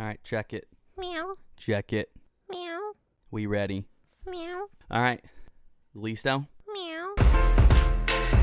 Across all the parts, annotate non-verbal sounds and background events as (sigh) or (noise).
All right, check it. Meow. Check it. Meow. We ready? Meow. All right. Listo? Meow.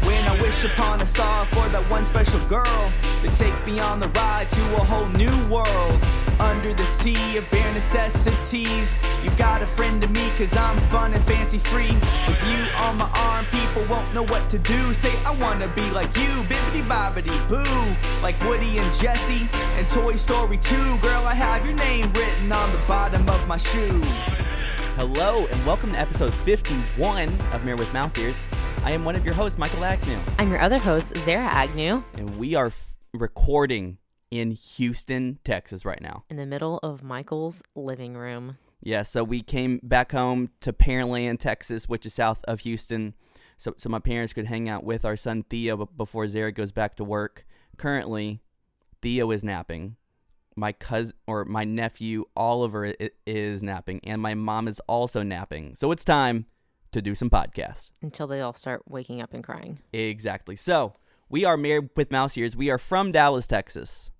When I wish upon a star for that one special girl to take me on the ride to a whole new world. Under the sea of bare necessities, You've got a friend to me cause I'm fun and fancy free. With you on my arm, people won't know what to do. Say, I wanna be like you, bibbity bobbity boo. Like Woody and Jesse and Toy Story 2. Girl, I have your name written on the bottom of my shoe. Hello, and welcome to episode 51 of Married with Mouse Ears. I am one of your hosts, Michael Agnew, I'm your other host, Zara Agnew, and we are f- recording in Houston, Texas right now. in the middle of Michael's living room. Yeah, so we came back home to Pearland, Texas, which is south of Houston, so so my parents could hang out with our son Theo before Zara goes back to work. Currently, Theo is napping. My cousin or my nephew Oliver is napping, and my mom is also napping. So it's time to do some podcasts. Until they all start waking up and crying. Exactly. So we are married with mouse ears. We are from Dallas, Texas,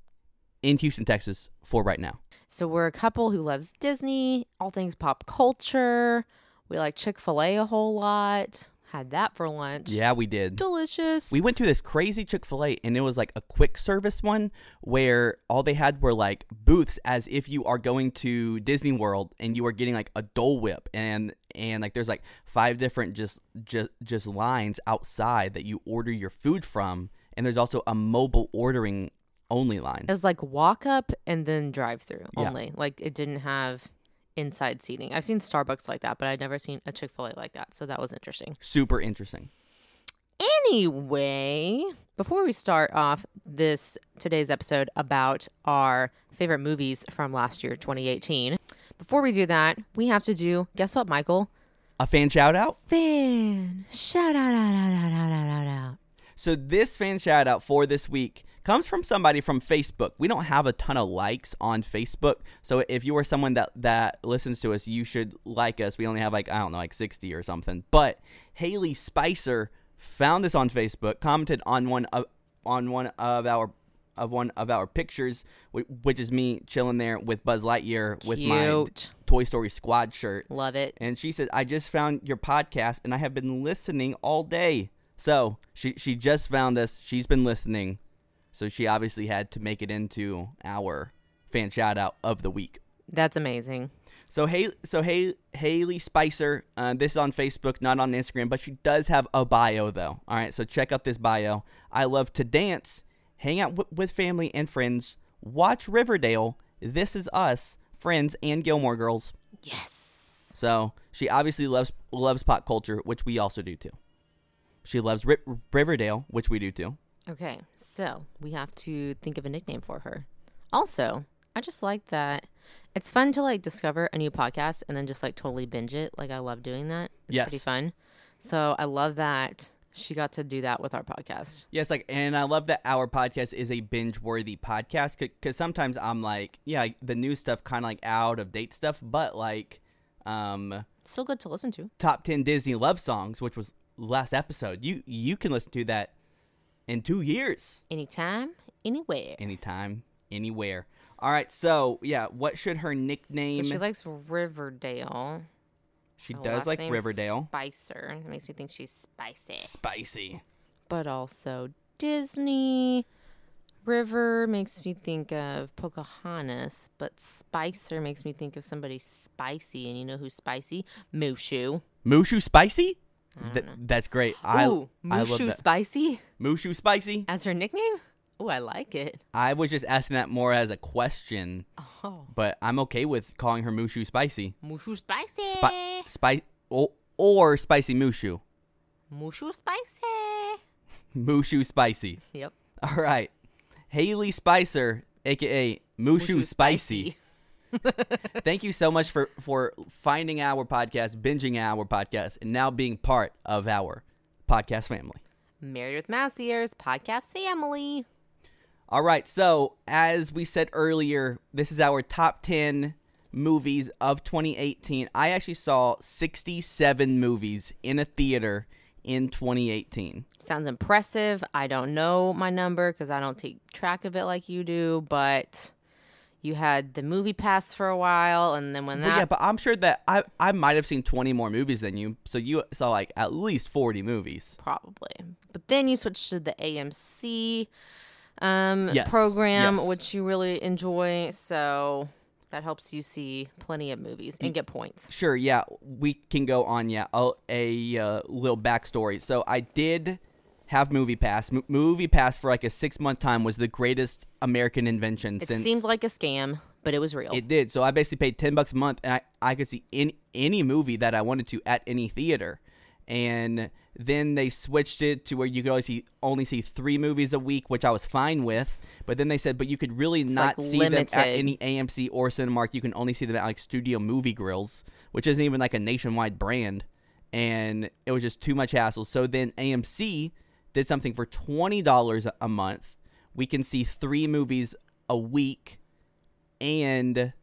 in Houston, Texas, for right now. So we're a couple who loves Disney, all things pop culture. We like Chick fil A a whole lot. Had that for lunch. Yeah, we did. Delicious. We went to this crazy Chick fil A, and it was like a quick service one where all they had were like booths as if you are going to Disney World and you are getting like a Dole Whip and and like there's like five different just just just lines outside that you order your food from and there's also a mobile ordering only line. It was like walk up and then drive through yeah. only. Like it didn't have inside seating. I've seen Starbucks like that, but I'd never seen a Chick fil A like that. So that was interesting. Super interesting. Anyway, before we start off this today's episode about our favorite movies from last year, 2018, before we do that, we have to do guess what, Michael? A fan shout out? Fan shout out out out out out out out. So this fan shout out for this week comes from somebody from Facebook. We don't have a ton of likes on Facebook, so if you are someone that that listens to us, you should like us. We only have like I don't know, like 60 or something. But Haley Spicer found us on Facebook, commented on one of on one of our of one of our pictures, which is me chilling there with Buzz Lightyear with my Toy Story Squad shirt. Love it. And she said, I just found your podcast and I have been listening all day. So she, she just found us. She's been listening. So she obviously had to make it into our fan shout out of the week. That's amazing. So hey, so hey, Haley Spicer. Uh, this is on Facebook, not on Instagram, but she does have a bio though. All right, so check out this bio. I love to dance, hang out w- with family and friends, watch Riverdale. This is Us, Friends, and Gilmore Girls. Yes. So she obviously loves loves pop culture, which we also do too. She loves Ri- Riverdale, which we do too. Okay, so we have to think of a nickname for her. Also, I just like that it's fun to like discover a new podcast and then just like totally binge it. Like I love doing that. It's pretty fun. So I love that she got to do that with our podcast. Yes, like, and I love that our podcast is a binge worthy podcast because sometimes I'm like, yeah, the new stuff kind of like out of date stuff, but like, um, Still good to listen to. top ten Disney love songs, which was last episode. You you can listen to that in two years, Anytime, anywhere. anytime, anywhere. All right, so yeah, what should her nickname? So she likes Riverdale. she Her does like Riverdale. Spicer. That makes me think she's spicy. Spicy. But also Disney. River makes me think of Pocahontas, but Spicer makes me think of somebody spicy. And you know who's spicy? Mushu. Mushu spicy? Th- that's great. I Ooh, I love Mushu that. spicy Mushu spicy. as her nickname? Oh, I like it. I was just asking that more as a question, Oh, but I'm okay with calling her Mushu spicy. Mushu spicy. Spi- spice or, or spicy Mushu. Mushu spicy. (laughs) Mushu spicy. Yep. All right. Haley Spicer, aka Mushu, Spicy. (laughs) Thank you so much for for finding our podcast, binging our podcast, and now being part of our podcast family. Married with Mouse Ears podcast family. All right, so as we said earlier, this is our top 10 movies of 2018. I actually saw 67 movies in a theater in 2018. Sounds impressive. I don't know my number because I don't take track of it like you do, but You had the movie pass for a while, and then when Well, that yeah, but I'm sure that I I might have seen 20 more movies than you, so you saw like at least 40 movies. probably. But then you switched to the AMC um, Yes, program, yes. which you really enjoy. So that helps you see plenty of movies and get points. Sure, yeah, we can go on. Yeah, a, a uh, little backstory. So I did have Movie Pass. M- movie Pass for like a six month time was the greatest American invention since It since seemed like a scam, but it was real. It did. So I basically paid ten bucks a month, and I, I could see any any movie that I wanted to at any theater. And then they switched it to where you could only see only see three movies a week, which I was fine with. But then they said, but you could really not like see them at any AMC or Cinemark. You can only see them at like Studio Movie Grills, which isn't even like a nationwide brand. And it was just too much hassle. So then AMC did something for twenty dollars a month. We can see three movies a week, and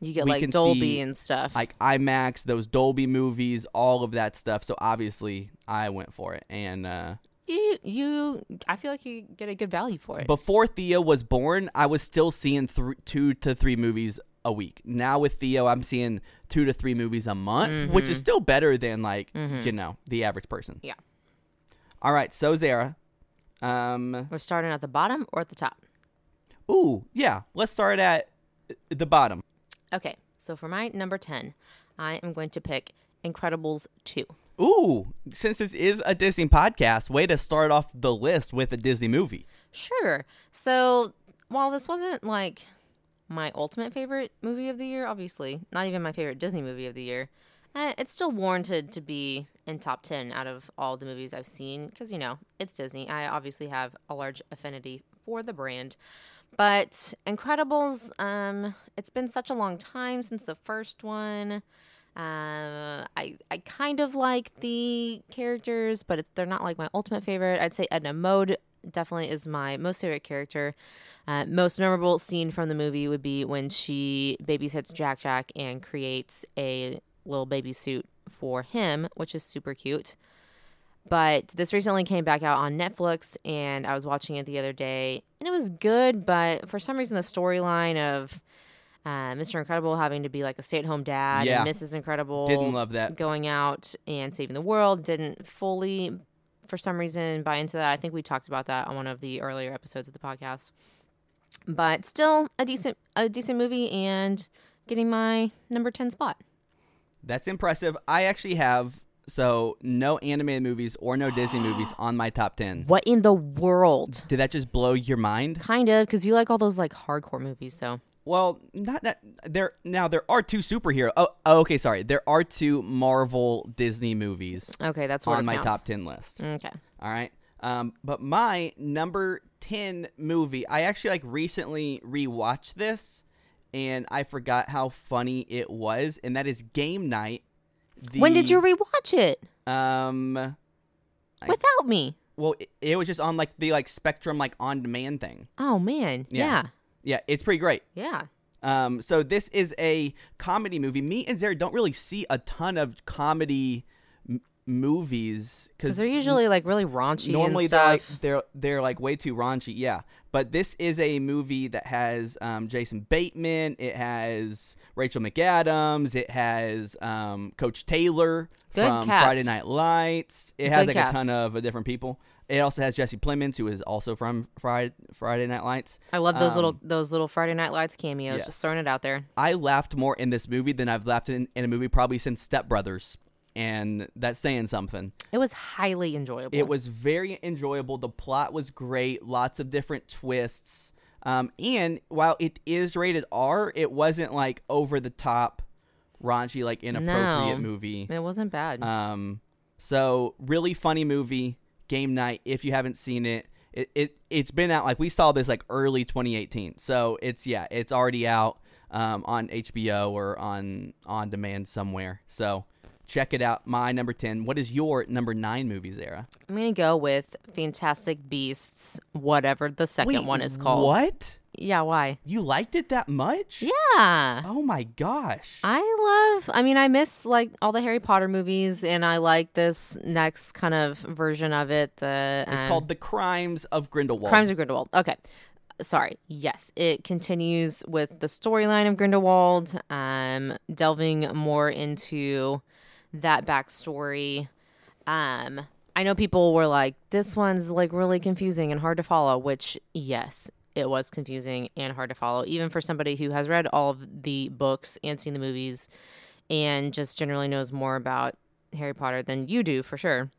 you get we like can Dolby and stuff. like IMAX, those Dolby movies, all of that stuff. So obviously, I went for it. And uh, you, you, I feel like you get a good value for it. before Theo was born, I was still seeing th- two to three movies a week. Now with Theo, I'm seeing two to three movies a month, which is still better than like you know the average person. Yeah. All right, so Zara, um, We're starting at the bottom or at the top. ooh, yeah, let's start at the bottom. Okay, so for my number 10, I am going to pick Incredibles 2. Ooh, since this is a Disney podcast, way to start off the list with a Disney movie. Sure. So while this wasn't like my ultimate favorite movie of the year, obviously, not even my favorite Disney movie of the year, eh, it's still warranted to be in top 10 out of all the movies I've seen because, you know, it's Disney. I obviously have a large affinity for the brand. But Incredibles, um, it's been such a long time since the first one. Uh, I I kind of like the characters, but they're not like my ultimate favorite. I'd say Edna Mode definitely is my most favorite character. Uh, most memorable scene from the movie would be when she babysits Jack Jack and creates a little baby suit for him, which is super cute. But this recently came back out on Netflix, and I was watching it the other day, and it was good. But for some reason, the storyline of uh, Mr. Incredible having to be like a stay-at-home dad Yeah. and Mrs. Incredible Didn't love that. going out and saving the world didn't fully, for some reason, buy into that. I think we talked about that on one of the earlier episodes of the podcast. But still, a decent a decent movie and getting my number ten spot. That's impressive. I actually have so no animated movies or no Disney movies (gasps) on my top 10. What in the world? Did that just blow your mind? Kind of, because you like all those like hardcore movies, so Well, not that there now there are two superhero. Oh, oh, okay, sorry. There are two Marvel Disney movies okay, that's on my counts. top 10 list. Okay, All right. Um, but my number 10 movie, I actually like recently rewatched this and I forgot how funny it was, and that is Game Night. The, when did you rewatch it Um, I- without me? well, it, it was just on like the like Spectrum like on demand thing. Oh man, Yeah. yeah, Yeah, it's pretty great. yeah. Um, so this is a comedy movie. Me and Zara don't really see a ton of comedy movies Because they're usually like really raunchy. normally they're like they're they're like way too raunchy. Yeah, but this is a movie that has um, Jason Bateman. It has Rachel McAdams. It has um, Coach Taylor Good from cast. Friday Night Lights. It has Good like cast. a ton of uh, different people. It also has Jesse Plemons, who is also from Friday Friday Night Lights. I love those little um, those little Friday Night Lights cameos. yes. Just throwing it out there. I laughed more in this movie than I've laughed in, in a movie probably since Step Brothers, and that's saying something. It was highly enjoyable. It was very enjoyable. The plot was great. Lots of different twists. Um, and while it is rated R, it wasn't like over the top, raunchy, like inappropriate No. movie. It wasn't bad. Um, so really funny movie. Game night. If you haven't seen it, it it it's been out. Like we saw this like early 2018. So it's yeah, it's already out um, on HBO or on on demand somewhere. So check it out. My number 10. What is your number nine movie, Zara? I'm gonna go with Fantastic Beasts, whatever the second Wait, one is called. What? Yeah, why? You liked it that much? Yeah. Oh my gosh. I love I mean I miss like all the Harry Potter movies and I like this next kind of version of it. The It's um, called The Crimes of Grindelwald. Crimes of Grindelwald. Okay. sorry, yes, it continues with the storyline of Grindelwald, um, delving more into that backstory. Um, I know people were like, this one's like really confusing and hard to follow, which, yes, it was confusing and hard to follow, even for somebody who has read all of the books and seen the movies and just generally knows more about Harry Potter than you do, for sure.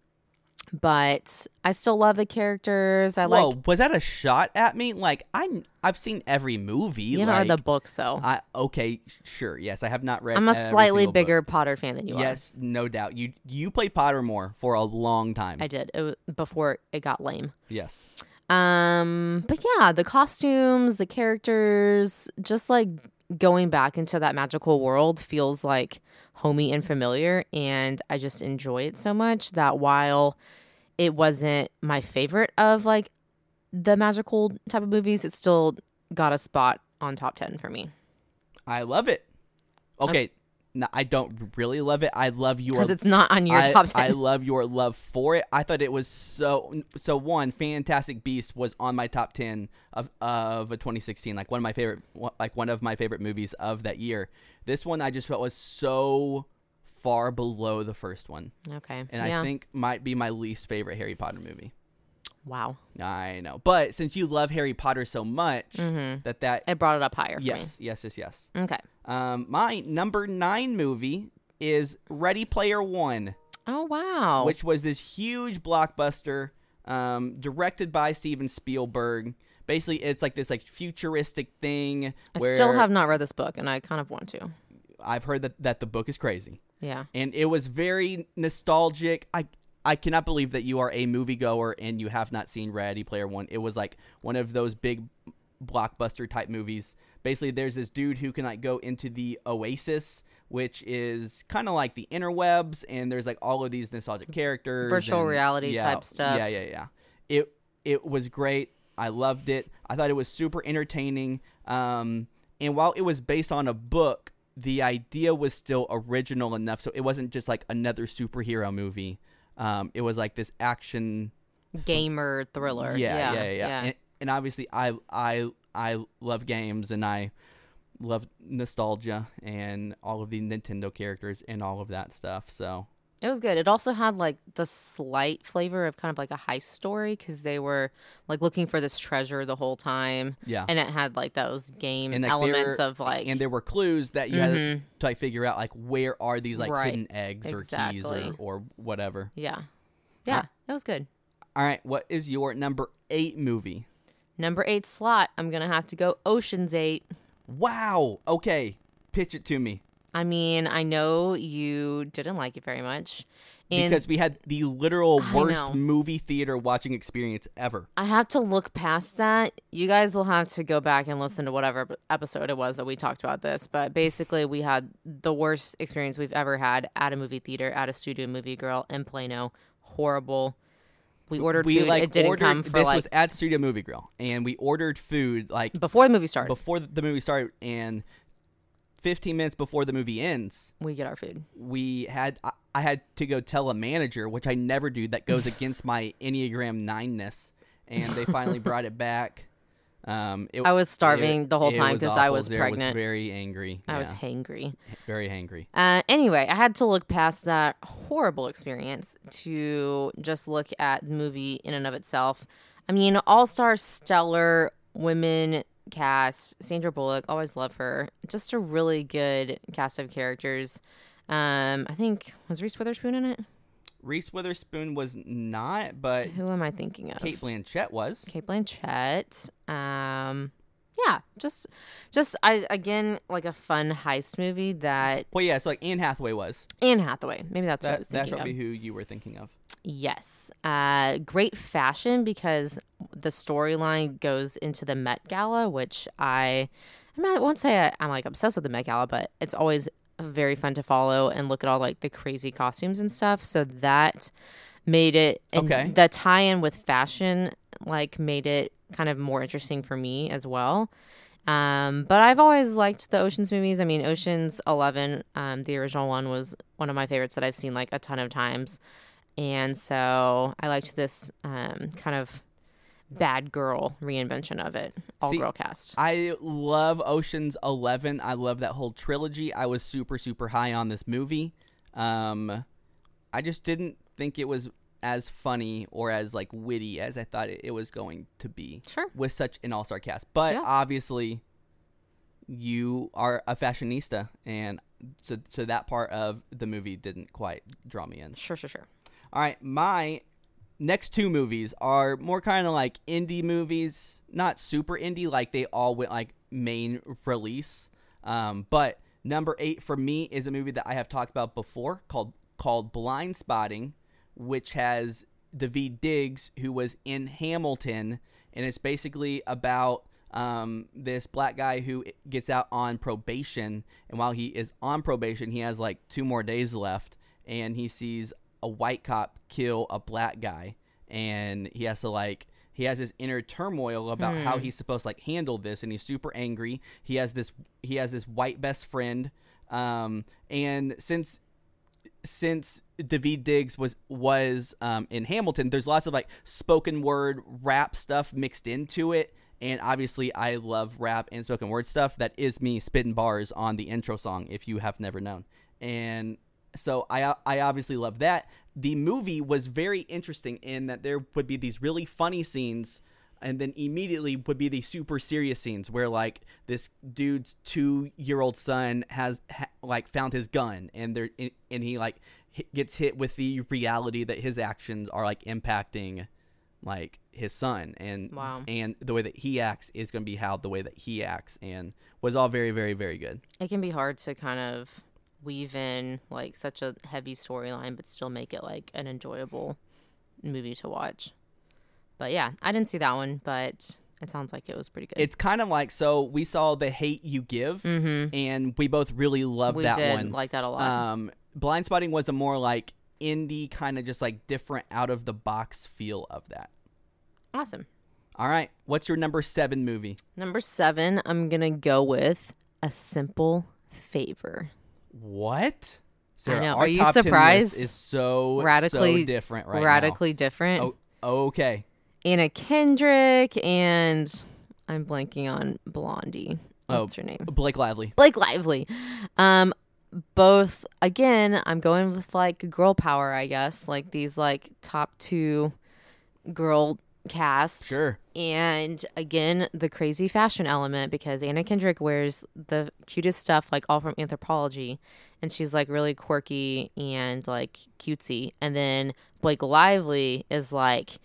But I still love the characters. I Whoa, like. was that a shot at me? Like I, I've seen every movie. You like, read the books, though. I okay, sure. Yes, I have not read. I'm a slightly single book. bigger Potter fan than you are. Yes, no doubt. You you played Pottermore for a long time. I did it before it got lame. yes. Um, but yeah, the costumes, the characters, just like going back into that magical world feels like homey and familiar, and I just enjoy it so much that while it wasn't my favorite of like the magical type of movies, it still got a spot on top ten for me I love it. Okay, no, I don't really love it. I love your because it's not on your I, top ten. I love your love for it. I thought it was so so. One, Fantastic Beast was on my top ten of of 2016. Like one of my favorite, like one of my favorite movies of that year. This one I just felt was so far below the first one, okay, and yeah. I think might be my least favorite Harry Potter movie. wow, I know, but since you love Harry Potter so much, that that it brought it up higher. yes, yes, yes, yes. Okay. Um, my number nine movie is Ready Player One. Oh wow. which was this huge blockbuster um, directed by Steven Spielberg. Basically, it's like this like futuristic thing I still have not read this book, and I kind of want to. I've heard that that the book is crazy, Yeah. and it was very nostalgic. I I cannot believe that you are a moviegoer and you have not seen Ready Player One. It was like one of those big blockbuster type movies. Basically, there's this dude who can like go into the Oasis, which is kind of like the interwebs, and there's like all of these nostalgic characters, Virtual and- reality yeah, type stuff. Yeah, yeah, yeah. It it was great. I loved it. I thought it was super entertaining. Um, and while it was based on a book, the idea was still original enough, so it wasn't just like another superhero movie. Um, it was like this action Gamer thriller. yeah, Yeah. yeah, yeah. And, and obviously, I I I love games and I love nostalgia and all of the Nintendo characters and all of that stuff. So It was good. It also had like the slight flavor of kind of like a heist story because they were like looking for this treasure the whole time. yeah, And it had like those game And, like, elements there- of like and there were clues that you had Mhm. to like figure out like where are these like Right. hidden eggs or Exactly. keys or or whatever. yeah, yeah, it was good. All right, what is your number eight movie? Number eight slot. I'm gonna have to go Ocean's Eight. Wow. Okay, pitch it to me I mean, I know you didn't like it very much, and because we had the literal worst movie theater watching experience ever. I have to look past that. You guys will have to go back and listen to whatever episode it was that we talked about this. But basically, we had the worst experience we've ever had at a movie theater, at a studio movie grill in Plano. Horrible. We ordered we food. like it didn't ordered, come for this like was at Studio Movie Grill, and we ordered food like before the movie started. before the movie started, and 15 minutes before the movie ends, we get our food. we had I, I had to go tell a manager, which I never do. That goes against my (laughs) Enneagram nine ness, and they finally brought it back. Um, it, I was starving it- the whole time because I was Zara pregnant. very angry. I was hangry. very hangry. Uh, anyway, I had to look past that horrible experience to just look at the movie in and of itself. I mean, all star stellar women cast. Sandra Bullock, always love her. Just a really good cast of characters. Um, I think was Reese Witherspoon in it. Reese Witherspoon was not, but Who am I thinking of? Cate Blanchett was. Cate Blanchett. Um, yeah, just, just I again like a fun heist movie that Well, yeah, so like Anne Hathaway was. Anne Hathaway. Maybe that's what I That, was that's thinking of. probably who you were thinking of. Yes. Uh, great fashion because the storyline goes into the Met Gala, which I, I, mean, I won't say I, I'm like obsessed with the Met Gala, but it's always very fun to follow and look at all like the crazy costumes and stuff. So that made it, and Okay. the tie in with fashion like made it kind of more interesting for me as well. Um, but I've always liked the Ocean's movies. I mean, Ocean's Eleven, um, the original one, was one of my favorites that I've seen like a ton of times, and so I liked this um, kind of bad girl reinvention of it, all See, girl cast. I love Ocean's Eleven. I love that whole trilogy. I was super super high on this movie. Um, I just didn't think it was as funny or as like witty as I thought it, it was going to be. Sure. With such an all star cast, but Yeah. obviously, you are a fashionista, and so so that part of the movie didn't quite draw me in. Sure, sure, sure. All right, my next two movies are more kind of like indie movies, not super indie, like they all went like main release. Um, but number eight for me is a movie that I have talked about before called called Blind Spotting, which has David Diggs, who was in Hamilton, and it's basically about um, this black guy who gets out on probation, and while he is on probation, he has like two more days left, and he sees a white cop kill a black guy, and he has to like he has this inner turmoil about how he's supposed to like handle this, and he's super angry. He has this he has this white best friend, um, and since since David Diggs was was um, in Hamilton, there's lots of like spoken word rap stuff mixed into it, and obviously I love rap and spoken word stuff. That is me spitting bars on the intro song. If you have never known, and so I I obviously love that. The movie was very interesting in that there would be these really funny scenes and then immediately would be these super serious scenes where like this dude's two year old son has ha- like found his gun and there and he like gets hit with the reality that his actions are like impacting like his son and Wow. and the way that he acts is going to be how the way that he acts and was all very very very good It can be hard to kind of weave in like such a heavy storyline, but still make it like an enjoyable movie to watch. But yeah, I didn't see that one, but it sounds like it was pretty good. it's kind of like so we saw the hate you give mm-hmm. and we both really loved We that did one like that a lot. Um, Blind Spotting was a more like indie kind of just like different out of the box feel of that. awesome. All right, what's your number seven movie? Number seven, I'm gonna go with a simple favor. What? Zara, know. our Are you surprised? Is so Radically- so different right Radically different. Oh, okay. Anna Kendrick and I'm blanking on Blondie. Oh. What's her name? Blake Lively. Blake Lively. Um, both again, I'm going with like girl power, I guess. Like these like top two girl casts. Sure. And again, the crazy fashion element because Anna Kendrick wears the cutest stuff, like all from Anthropologie. And she's like really quirky and like cutesy. And then Blake Lively is like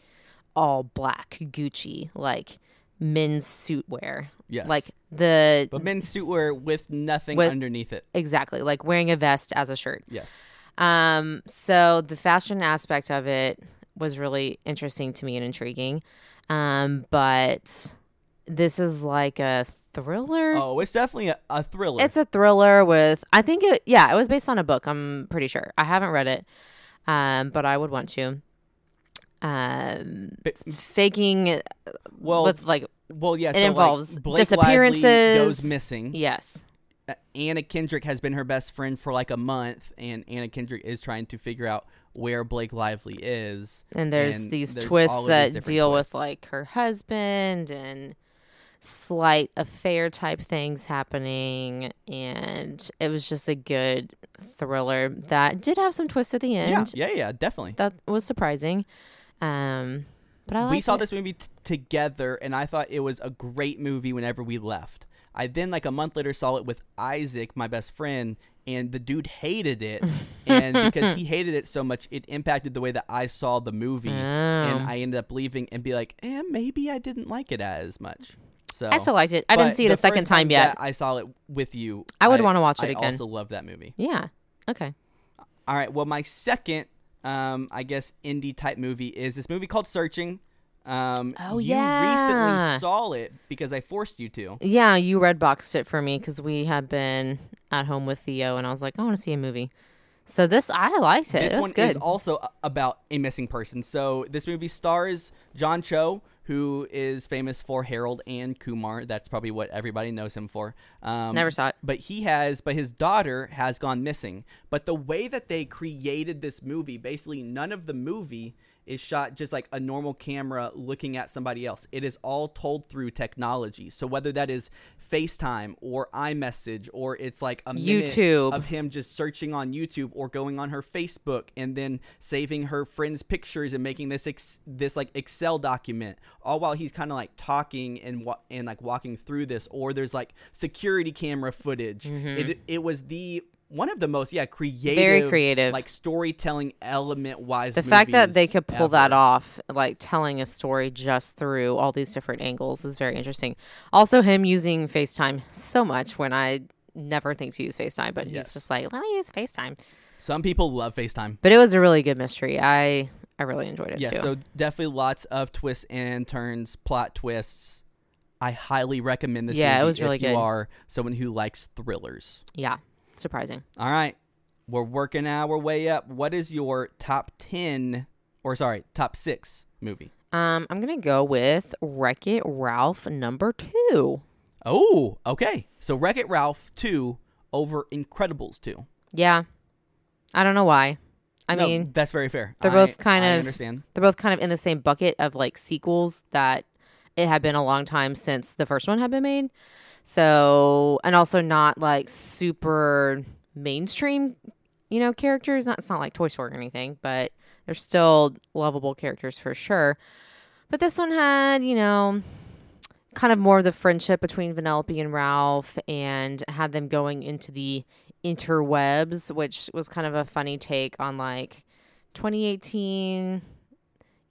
all black Gucci, like men's suit wear. Yes. Like the But men's suit wear with nothing With- underneath it. exactly like wearing a vest as a shirt. Yes. Um, so the fashion aspect of it was really interesting to me and intriguing. Um, but this is like a thriller. Oh, it's definitely a, a thriller. It's a thriller with I think it yeah, it was based on a book, I'm pretty sure. I haven't read it. Um, but I would want to. Um Bi- faking well, with like well, yeah. it so, like, involves Lively disappearances. goes missing. yes. Uh, Anna Kendrick has been her best friend for like a month, and Anna Kendrick is trying to figure out where Blake Lively is. And there's And these there's twists of these that deal twists. with like her husband and slight affair type things happening and it was just a good thriller that did have some twists at the end. Yeah, end yeah, yeah, definitely. that was surprising um but I we saw it. this movie t- together, and I thought it was a great movie. Whenever we left, I then like a month later saw it with Isaac, my best friend, and the dude hated it, and because he (laughs) hated it so much, it impacted the way that I saw the movie, and Oh. I ended up leaving and be like, eh, maybe I didn't like it as much. So I still liked it I didn't see it a second first time yet I saw it with you. I would wanna watch it I again. I also love that movie. yeah okay All right. Well, my second, um, I guess, indie type movie is this movie called Searching. Um, Oh, you yeah. recently saw it because I forced you to. yeah you red boxed it for me because we had been at home with Theo and I was like I want to see a movie so this I liked it This it one good is also about a missing person. So this movie stars John Cho, who is famous for Harold and Kumar. That's probably what everybody knows him for. Um, Never saw it. But he has, but his daughter has gone missing. But the way that they created this movie, basically none of the movie is shot just like a normal camera looking at somebody else. It is all told through technology. So whether that is FaceTime or iMessage or it's like a minute YouTube. of him just searching on YouTube or going on her Facebook and then saving her friends' pictures and making this ex- this like Excel document, all while he's kind of like talking and wa- and like walking through this. Or there's like security camera footage. Mm-hmm. It it was the one of the most yeah creative, very creative. like storytelling element wise. the fact that they could pull that off like telling a story just through all these different angles is very interesting also him using facetime so much when i never think to use facetime but he's Yes. just like let me use facetime Some people love FaceTime. but it was a really good mystery i i really enjoyed it Yeah, too so definitely lots of twists and turns, plot twists. I highly recommend this. Yeah, it movie was really if you good. are someone who likes thrillers. yeah surprising All right, we're working our way up. What is your top ten, or sorry, top six movie? um i'm gonna go with wreck it ralph number two Oh, okay. So Wreck It Ralph two over Incredibles two. yeah i don't know why i No, mean that's very fair. they're I- both kind I of- understand. they're both kind of in the same bucket of like sequels that it had been a long time since the first one had been made. So, and also not like super mainstream, you know, characters. Not it's not like Toy Story or anything, but they're still lovable characters for sure. But this one had, you know, kind of more of the friendship between Vanellope and Ralph and had them going into the interwebs, which was kind of a funny take on like 2018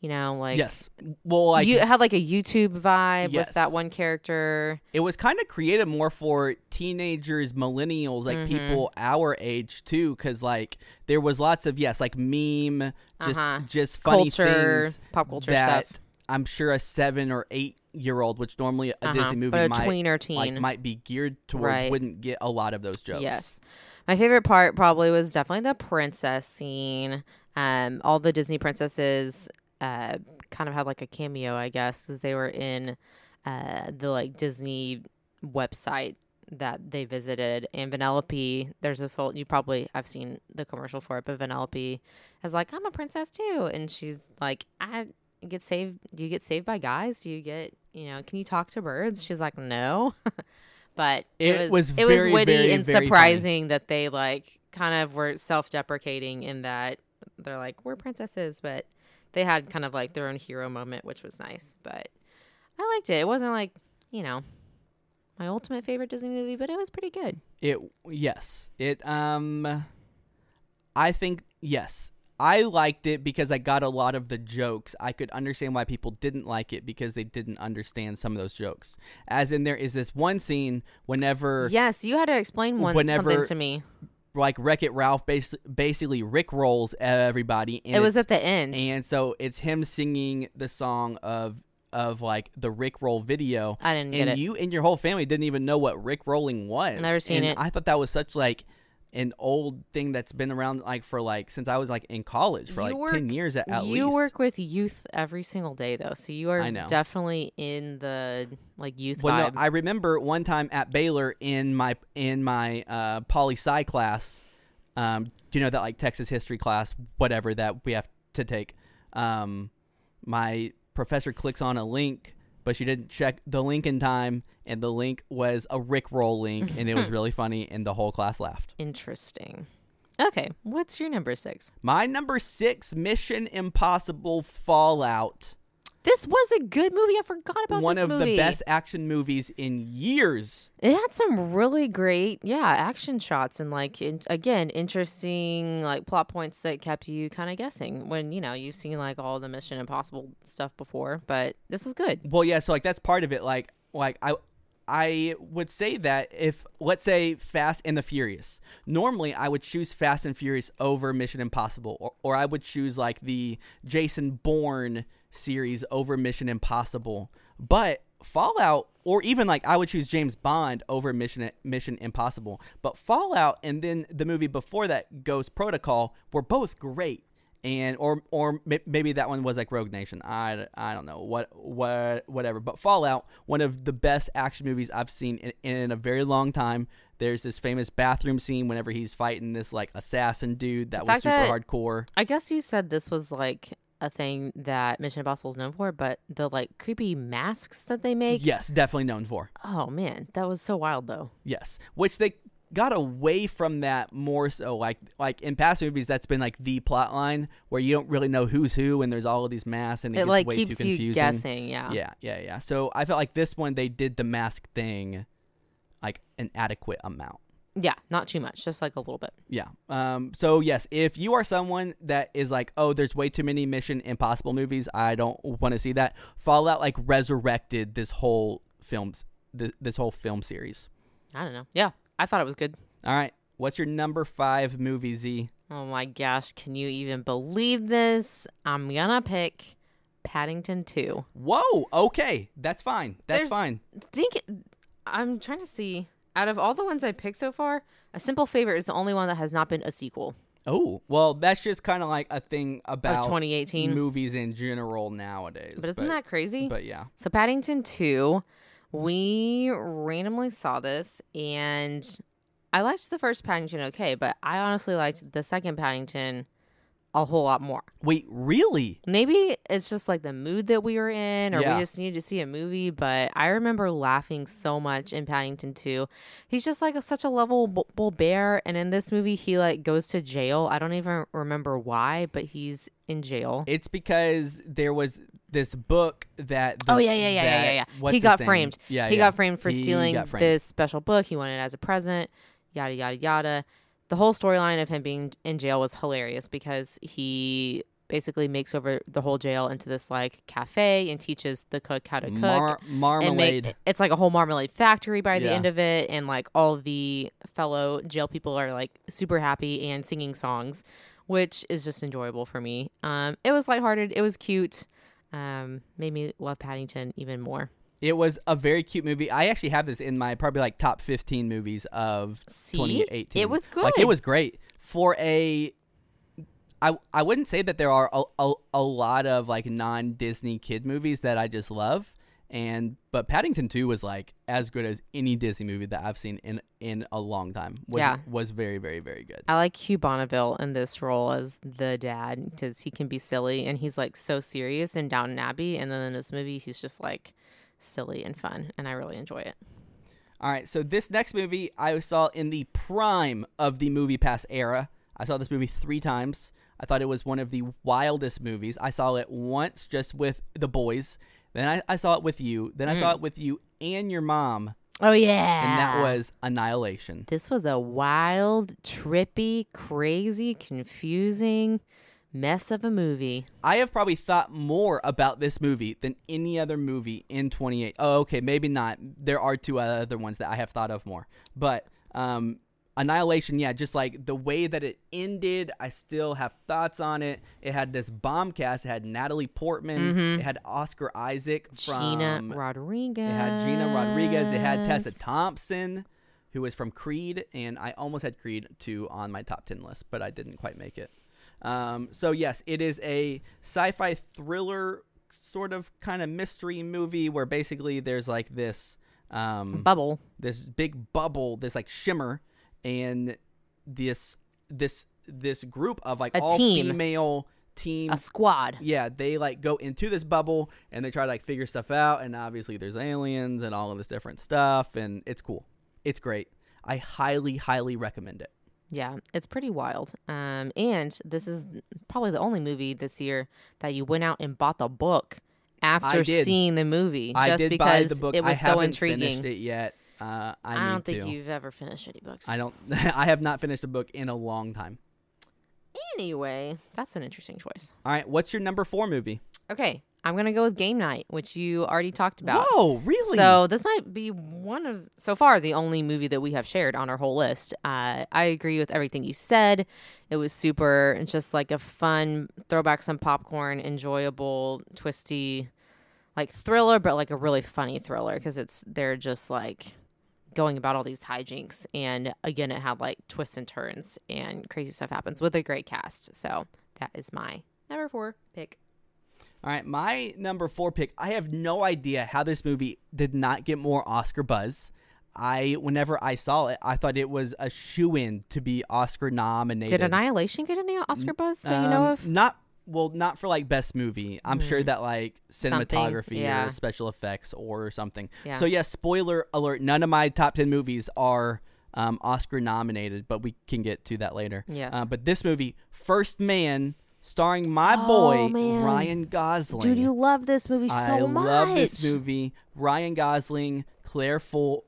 you know like yes. Well, like you had like a youtube vibe Yes. with that one character it was kind of created more for teenagers, millennials, like Mhm. people our age too, because like there was lots of yes, like meme, just Uh-huh. just funny culture things pop culture that stuff I'm sure a seven or eight year old, which normally a Uh-huh. Disney movie but a might tweener teen like might be geared towards, Right. wouldn't get a lot of those jokes. Yes. My favorite part probably was definitely the princess scene. Um, all the Disney princesses uh, kind of had like a cameo, I guess, because they were in uh, the like Disney website that they visited. And Vanellope, there's this whole, you probably, I've seen the commercial for it, but Vanellope is like, I'm a princess too. And she's like, I get saved. Do you get saved by guys? Do you get, you know, can you talk to birds? She's like, no. (laughs) but it, It was, was it was very, witty very, and very funny. surprising that they like kind of were self-deprecating in that they're like we're princesses but they had kind of like their own hero moment which was nice but i liked it it wasn't like you know my ultimate favorite disney movie but it was pretty good It yes. It um I think yes. I liked it because I got a lot of the jokes. I could understand why people didn't like it because they didn't understand some of those jokes. As in there is this one scene whenever yes you had to explain one something Whenever- to me like Wreck It Ralph bas- basically Rick rolls everybody and it was at the end and so it's him singing the song of of like the Rick Roll video i didn't get and it you and your whole family didn't even know what Rick rolling was. Never seen And it. I thought that was such like an old thing that's been around like for like since I was like in college for You like work- ten years at, at you least. work with youth every single day though so you are definitely in the like youth well, vibe no, I remember one time at Baylor in my in my uh, poli sci class. Um, you know that like Texas history class, whatever that we have to take. Um, my professor clicks on a link, but she didn't check the link in time, and the link was a Rick Roll link, and it was mm-hmm. really funny, and the whole class laughed. interesting okay what's your number six My number six, Mission Impossible Fallout. This was a good movie. I forgot about One of movie. the best action movies in years. It had some really great, yeah, action shots and like in, again, interesting like plot points that kept you kind of guessing when you know you've seen like all the Mission Impossible stuff before, but this was good. Well, yeah, so like that's part of it. Like, like I, I would say that if let's say Fast and the Furious, normally I would choose Fast and Furious over Mission Impossible, or, or I would choose like the Jason Bourne series over Mission Impossible. But Fallout, or even like I would choose James Bond over Mission Mission Impossible. But Fallout and then the movie before that, Ghost Protocol, were both great and or or maybe that one was like Rogue Nation. I, I don't know what what whatever. But Fallout, one of the best action movies I've seen in, in a very long time. There's this famous bathroom scene whenever he's fighting this like assassin dude that was super that- hardcore. I guess you said this was like a thing that Mission Impossible is known for, but the like creepy masks that they make. Yes, definitely known for. Oh man, that was so wild though. Yes, which they got away from that more so like like in past movies that's been like the plot line where you don't really know who's who and there's all of these masks and it, It, gets like way keeps too you confusing. guessing. Yeah. Yeah, yeah, yeah. So I felt like this one they did the mask thing like an adequate amount. Yeah, not too much, just like a little bit. Yeah. Um. So yes, if you are someone that is like, oh, there's way too many Mission Impossible movies, I don't want to see that. Fallout like resurrected this whole films, th- this whole film series. I don't know. Yeah, I thought it was good. All right. What's your number five movie, Z? Oh my gosh, can you even believe this? I'm gonna pick Paddington 2. Whoa. Okay, that's fine. That's There's- fine. Think I'm trying to see out of all the ones I picked so far, A Simple Favor is the only one that has not been a sequel Oh, well, that's just kind of like a thing about 2018. movies in general nowadays. But isn't that crazy? But yeah. So Paddington 2, we randomly saw this and I liked the first Paddington okay, but I honestly liked the second Paddington a whole lot more. Wait, really? Maybe it's just like the mood that we were in, or Yeah. we just needed to see a movie. But I remember laughing so much in Paddington 2. He's just like a, such a lovable bear. And in this movie, he like goes to jail. I don't even remember why, but he's in jail. It's because there was this book that. The, Oh yeah, yeah, yeah, yeah, that- yeah, yeah. what's He got framed. Yeah, he yeah. got framed for He stealing framed. this special book. He wanted as a present. Yada yada yada. The whole storyline of him being in jail was hilarious because he basically makes over the whole jail into this like cafe and teaches the cook how to cook. Mar- marmalade. make it's like a whole marmalade factory by the Yeah. end of it and like all the fellow jail people are like super happy and singing songs which is just enjoyable for me um it was lighthearted it was cute um made me love paddington even more It was a very cute movie. I actually have this in my probably like top 15 movies of See? 2018. It was good. Like it was great for a I I wouldn't say that there are a, a, a lot of like non-Disney kid movies that I just love and but Paddington 2 was like as good as any Disney movie that I've seen in in a long time. Was, Yeah. was very very very good. i like hugh bonneville in this role as the dad because he can be silly and he's like so serious in downton abbey and then in this movie he's just like silly and fun and i really enjoy it All right, so this next movie I saw in the prime of the movie pass era. I saw this movie three times. I thought it was one of the wildest movies. I saw it once just with the boys. Then I, I saw it with you. Then I saw mm. it with you and your mom. oh yeah And that was Annihilation. This was a wild, trippy, crazy, confusing mess of a movie. I have probably thought more about this movie than any other movie in 28. Oh, okay, maybe not. There are two other ones that I have thought of more. But um Annihilation, yeah, just like the way that it ended, I still have thoughts on it. It had this bomb cast. It had Natalie Portman. It had Oscar Isaac from Gina Rodriguez. It had Gina Rodriguez. It had Tessa Thompson, who was from Creed, and I almost had Creed 2 on my top 10 list, but I didn't quite make it. Um, so, yes, it is a sci fi thriller, sort of kind of mystery movie where basically there's like this. Um, Bubble. this big bubble, this like shimmer, and this this this group of like A all team. female team A squad. yeah, they like go into this bubble and they try to like figure stuff out, and obviously there's aliens and all of this different stuff, and it's cool. It's great. I highly, highly recommend it. Yeah, it's pretty wild. Um, and this is probably the only movie this year that you went out and bought the book after seeing the movie, I just did because buy the book. it was I so intriguing. finished it yet. Uh, I, I, don't think to. you've ever finished any books. I don't. (laughs) I have not finished a book in a long time. Anyway, that's an interesting choice. All right, what's your number four movie? Okay, I'm gonna go with Game Night, which you already talked about. Oh, really? So this might be one of so far the only movie that we have shared on our whole list. Uh, I agree with everything you said. It was super, just like a fun throwback, some popcorn, enjoyable, twisty, like thriller, but like a really funny thriller because it's they're just like going about all these hijinks, and again, it had like twists and turns and crazy stuff happens with a great cast. So that is my number four pick. All right, my number four pick. I have no idea how this movie did not get more Oscar buzz. I, whenever I saw it, I thought it was a shoe in to be Oscar nominated. Did Annihilation get any Oscar buzz that you know Um, of? Not well, not for like best movie. I'm sure Mm. that like cinematography yeah. or special effects or something. Yeah. So yes, spoiler alert. None of my top ten movies are um, Oscar nominated, but we can get to that later. Yes. Uh, but this movie, First Man, starring my Oh, boy man. Ryan Gosling. Dude, you love this movie I so much. I love this movie. Ryan Gosling, Claire Foy,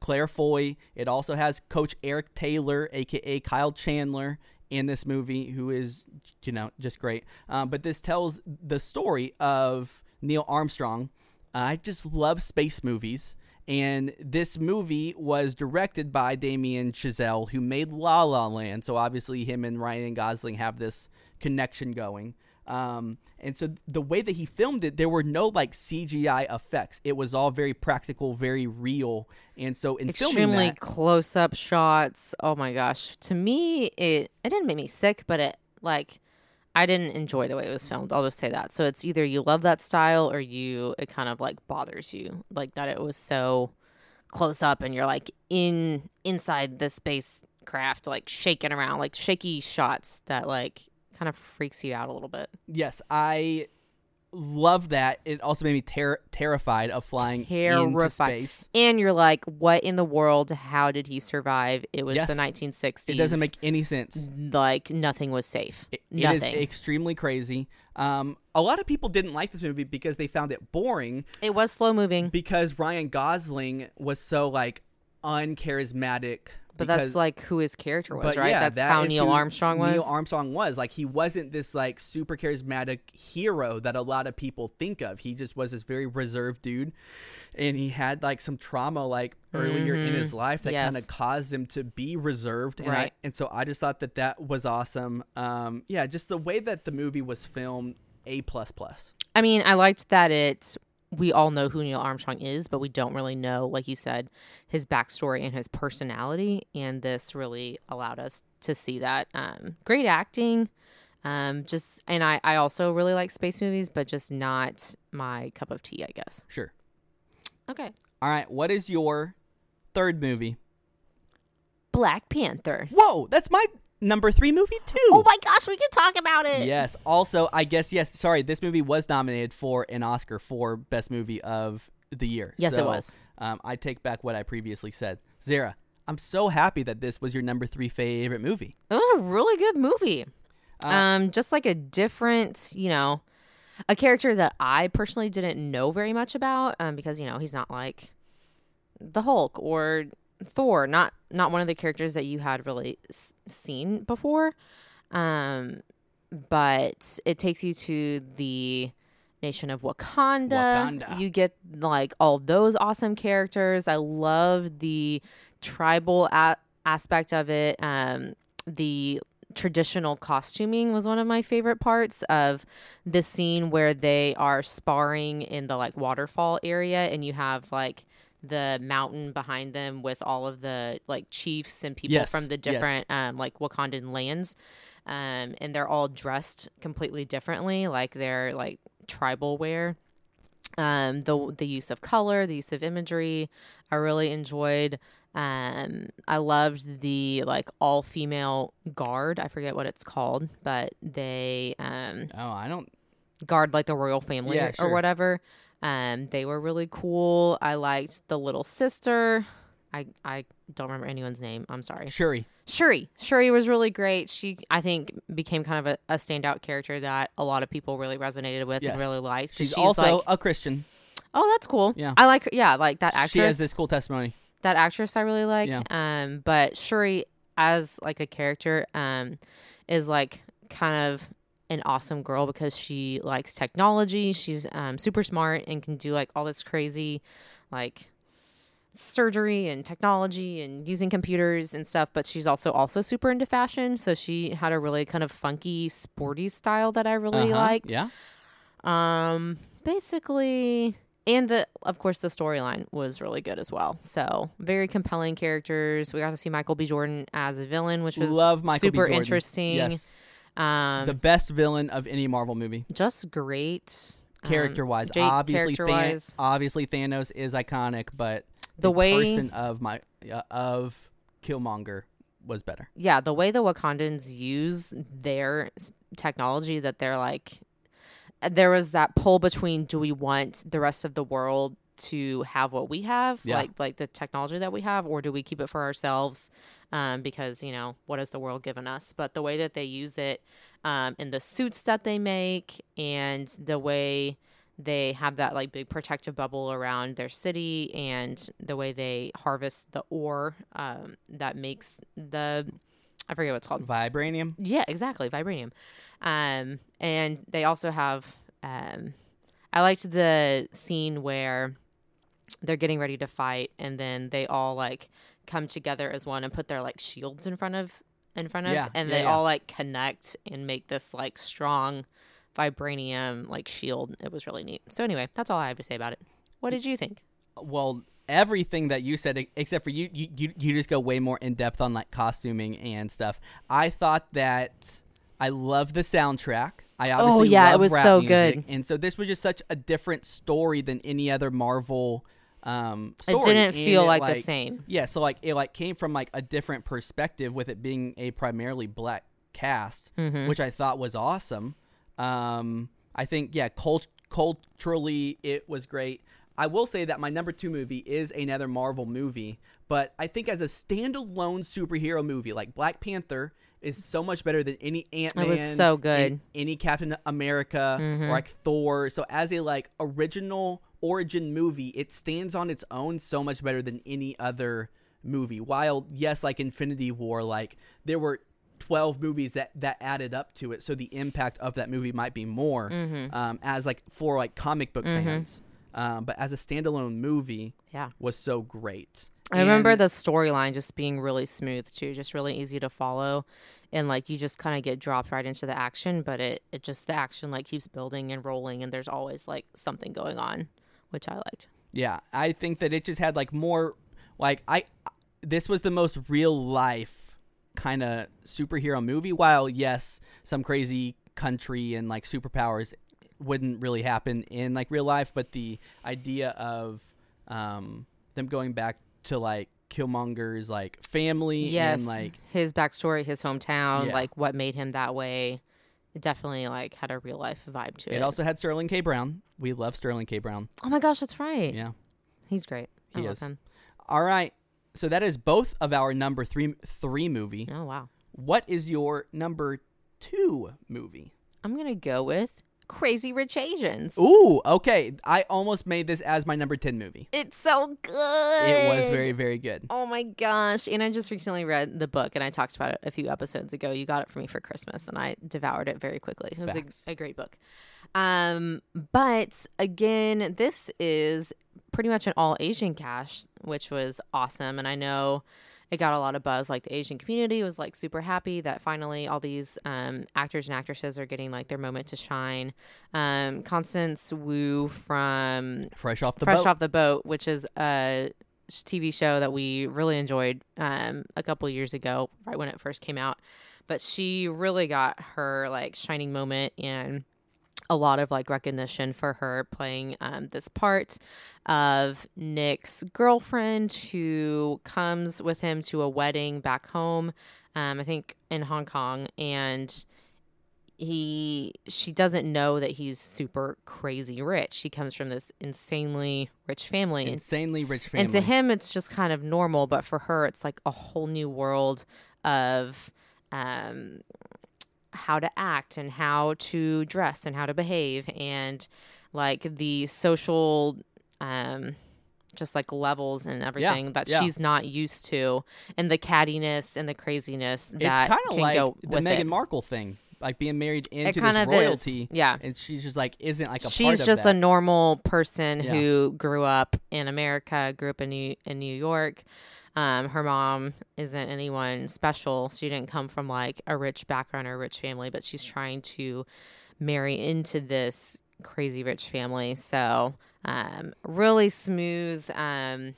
Claire Foy. It also has Coach Eric Taylor, aka Kyle Chandler, in this movie, who is you know just great. Um, but this tells the story of Neil Armstrong. I just love space movies. And this movie was directed by Damien Chazelle, who made La La Land. So obviously, him and Ryan Gosling have this connection going. Um, and so the way that he filmed it, there were no like CGI effects. It was all very practical, very real. And so in extremely that, close up shots. Oh my gosh. To me it it didn't make me sick, but it like I didn't enjoy the way it was filmed. I'll just say that. So it's either you love that style or you it kind of like bothers you. Like that it was so close up and you're like in inside the spacecraft like shaking around, like shaky shots that like kind of freaks you out a little bit. yes, I love that. It also made me ter- terrified of flying into space. And you're like, what in the world? How did he survive? It was Yes. the 1960s. It doesn't make any sense. like nothing was safe. It- it is nothing. extremely crazy. Um, a lot of people didn't like this movie because they found it boring it was slow moving, because Ryan Gosling was so like uncharismatic. But that's like who his character was, right? yeah, that's that how Neil Armstrong was. Neil Armstrong was like he wasn't this like super charismatic hero that a lot of people think of. He just was this very reserved dude, and he had like some trauma like earlier in his life that kind Mm-hmm. Of caused him to be reserved. And I, Right. and so I just thought that that was awesome. Um, yeah, just the way that the movie was filmed, a plus plus. I mean, I liked that it. We all know who Neil Armstrong is, but we don't really know, like you said, his backstory and his personality. And this really allowed us to see that. Um, great acting. Um, just and I, I also really like space movies, but just not my cup of tea, I guess. Sure. Okay. All right. What is your third movie? Black Panther. Whoa, that's my number three movie too. Oh my gosh, we can talk about it. Yes. Also, I guess yes. Sorry, this movie was nominated for an Oscar for best movie of the year. Yes, it So, was. Um, I take back what I previously said. Zara, I'm so happy that this was your number three favorite movie. It was a really good movie. Uh, um, just like a different, you know, a character that I personally didn't know very much about, um, because you know he's not like the Hulk or Thor, not not one of the characters that you had really s- seen before. Um, but it takes you to the nation of Wakanda. Wakanda. You get like all those awesome characters. I love the tribal a- aspect of it. Um, the traditional costuming was one of my favorite parts of the scene where they are sparring in the like waterfall area and you have like the mountain behind them with all of the like chiefs and people Yes, from the yes. different um like Wakandan lands um and they're all dressed completely differently like they're like tribal wear um the the use of color the use of imagery i really enjoyed um i loved the like all female guard i forget what it's called but they um oh, I don't. guard like the royal family Yeah, or, sure. or whatever um they were really cool i liked the little sister i i don't remember anyone's name i'm sorry Shuri. Shuri. Shuri was really great. She, I think, became kind of a, a standout character that a lot of people really resonated with Yes. and really liked. 'cause She's, also like, a Christian. oh, that's cool. Yeah. I like her. Yeah, like that actress. She has this cool testimony. that actress I really like. Yeah. Um, but Shuri as like a character, um, is like kind of an awesome girl because she likes technology. She's um super smart and can do like all this crazy, like surgery and technology and using computers and stuff but she's also also super into fashion so she had a really kind of funky sporty style that i really Uh-huh, liked Yeah. um, basically, and the of course the storyline was really good as well. So very compelling characters. We got to see Michael B. Jordan as a villain, which was Love Michael super interesting. Yes. Um, the best villain of any Marvel movie. just great um, Character wise, Jake, obviously, Than- obviously Thanos is iconic, but The way- person of my uh, of Killmonger was better. yeah, the way the Wakandans use their technology that they're like there was that pull between do we want the rest of the world to have what we have Yeah. like like the technology that we have or do we keep it for ourselves um, because you know what has the world given us but the way that they use it um, in the suits that they make and the way they have that like big protective bubble around their city and the way they harvest the ore um, that makes the I forget what it's called. Vibranium. Yeah, exactly, vibranium. Um, and they also have. Um, I liked the scene where they're getting ready to fight, and then they all like come together as one and put their like shields in front of in front of, Yeah, and yeah, they yeah. all like connect and make this like strong vibranium like shield. It was really neat. So anyway, that's all I have to say about it. What did you think? Well, everything that you said, except for you, you, you, you just go way more in depth on like costuming and stuff. I thought that I love the soundtrack. I oh, obviously Oh, yeah, it was so music, good. and so this was just such a different story than any other Marvel. Um, It didn't feel it, like the same. Yeah, so like it like came from like a different perspective with it being a primarily black cast, Mm-hmm. which I thought was awesome. Um, I think yeah, cult- culturally it was great. I will say that my number two movie is another Marvel movie, but I think as a standalone superhero movie, like Black Panther is so much better than any Ant Man. It was so good. Mm-hmm. Any Captain America or like Thor. So as a like original origin movie, it stands on its own so much better than any other movie. While yes, like Infinity War, like there were 12 movies that that added up to it so the impact of that movie might be more Mm-hmm. um, as like for like comic book fans um, but as a standalone movie Yeah. was so great I remember the storyline just being really smooth too, just really easy to follow, and like you just kind of get dropped right into the action. But it it just the action like keeps building and rolling, and there's always like something going on, which I liked. yeah i think that it just had like more like i this was the most real life kind of superhero movie while yes some crazy country and like superpowers wouldn't really happen in like real life but the idea of um them going back to like killmonger's like family Yes, and like his backstory, his hometown, Yeah. like what made him that way. It definitely like had a real life vibe to it. it also had sterling k brown we love sterling k brown oh my gosh, that's right. yeah He's great. I He love is. him. all right so that is both of our number three three movie Oh wow. what is your number two movie I'm gonna go with Crazy Rich Asians. Ooh, okay. I almost made this as my number 10 movie. It's so good. It was very, very good. Oh my gosh. And I just recently read the book and I talked about it a few episodes ago. You got it for me for Christmas and I devoured it very quickly. It was a, a great book. Um, but again, this is pretty much an all Asian cast, which was awesome. And I know it got a lot of buzz. Like the Asian community was like super happy that finally all these um, actors and actresses are getting like their moment to shine. Um, Constance Wu from Fresh off the Fresh boat. Off the Boat, which is a TV show that we really enjoyed um, a couple years ago, right when it first came out. But she really got her like shining moment and a lot of like recognition for her playing um, this part of Nick's girlfriend who comes with him to a wedding back home, um, I think in Hong Kong, and he she doesn't know that he's super crazy rich. She comes from this insanely rich family. Insanely rich family. and to him, it's just kind of normal, but for her, it's like a whole new world of um, how to act and how to dress and how to behave and like the social, um, just like levels and everything that yeah. she's not used to, and the cattiness and the craziness it's that kind of can like go the Meghan it. Markle thing. Like being married into this of is. royalty. Yeah. And she's just like, isn't like a she's part of just that. a normal person Yeah. who grew up in America, grew up in New in New York. Um, her mom isn't anyone special. She didn't come from like a rich background or a rich family, but she's trying to marry into this crazy rich family. So, um, really smooth, um,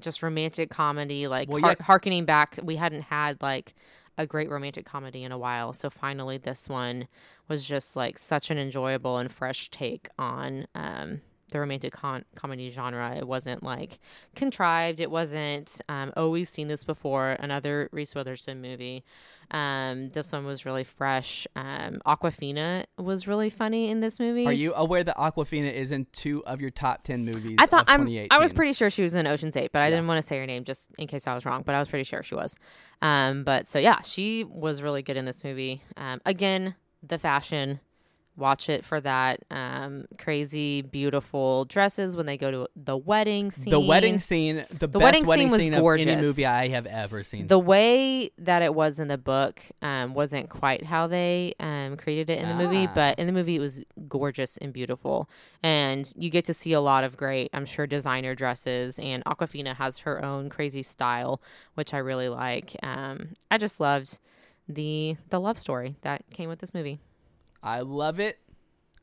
just romantic comedy, like Well, har- yeah. harkening back. We hadn't had like a great romantic comedy in a while. So finally, this one was just like such an enjoyable and fresh take on um, the romantic con- comedy genre. It wasn't like contrived. It wasn't, um, oh, we've seen this before. Another Reese Witherspoon movie. Um, this one was really fresh. Um, Awkwafina was really funny in this movie. Are you aware that Awkwafina is in two of your top ten movies? I thought I'm. I was pretty sure she was in Ocean's Eight, but I Yeah. didn't want to say her name just in case I was wrong. But I was pretty sure she was. Um, but so yeah, she was really good in this movie. Um, again, the fashion. Watch it for that. Um, crazy, beautiful dresses when they go to the wedding scene. The wedding scene, the, best wedding wedding, scene was scene any gorgeous. movie I have ever seen. The way that it was in the book um, wasn't quite how they um, created it in the movie, Ah. but in the movie it was gorgeous and beautiful. And you get to see a lot of great, I'm sure, designer dresses. And Awkwafina has her own crazy style, which I really like. Um, I just loved the the love story that came with this movie. I love it.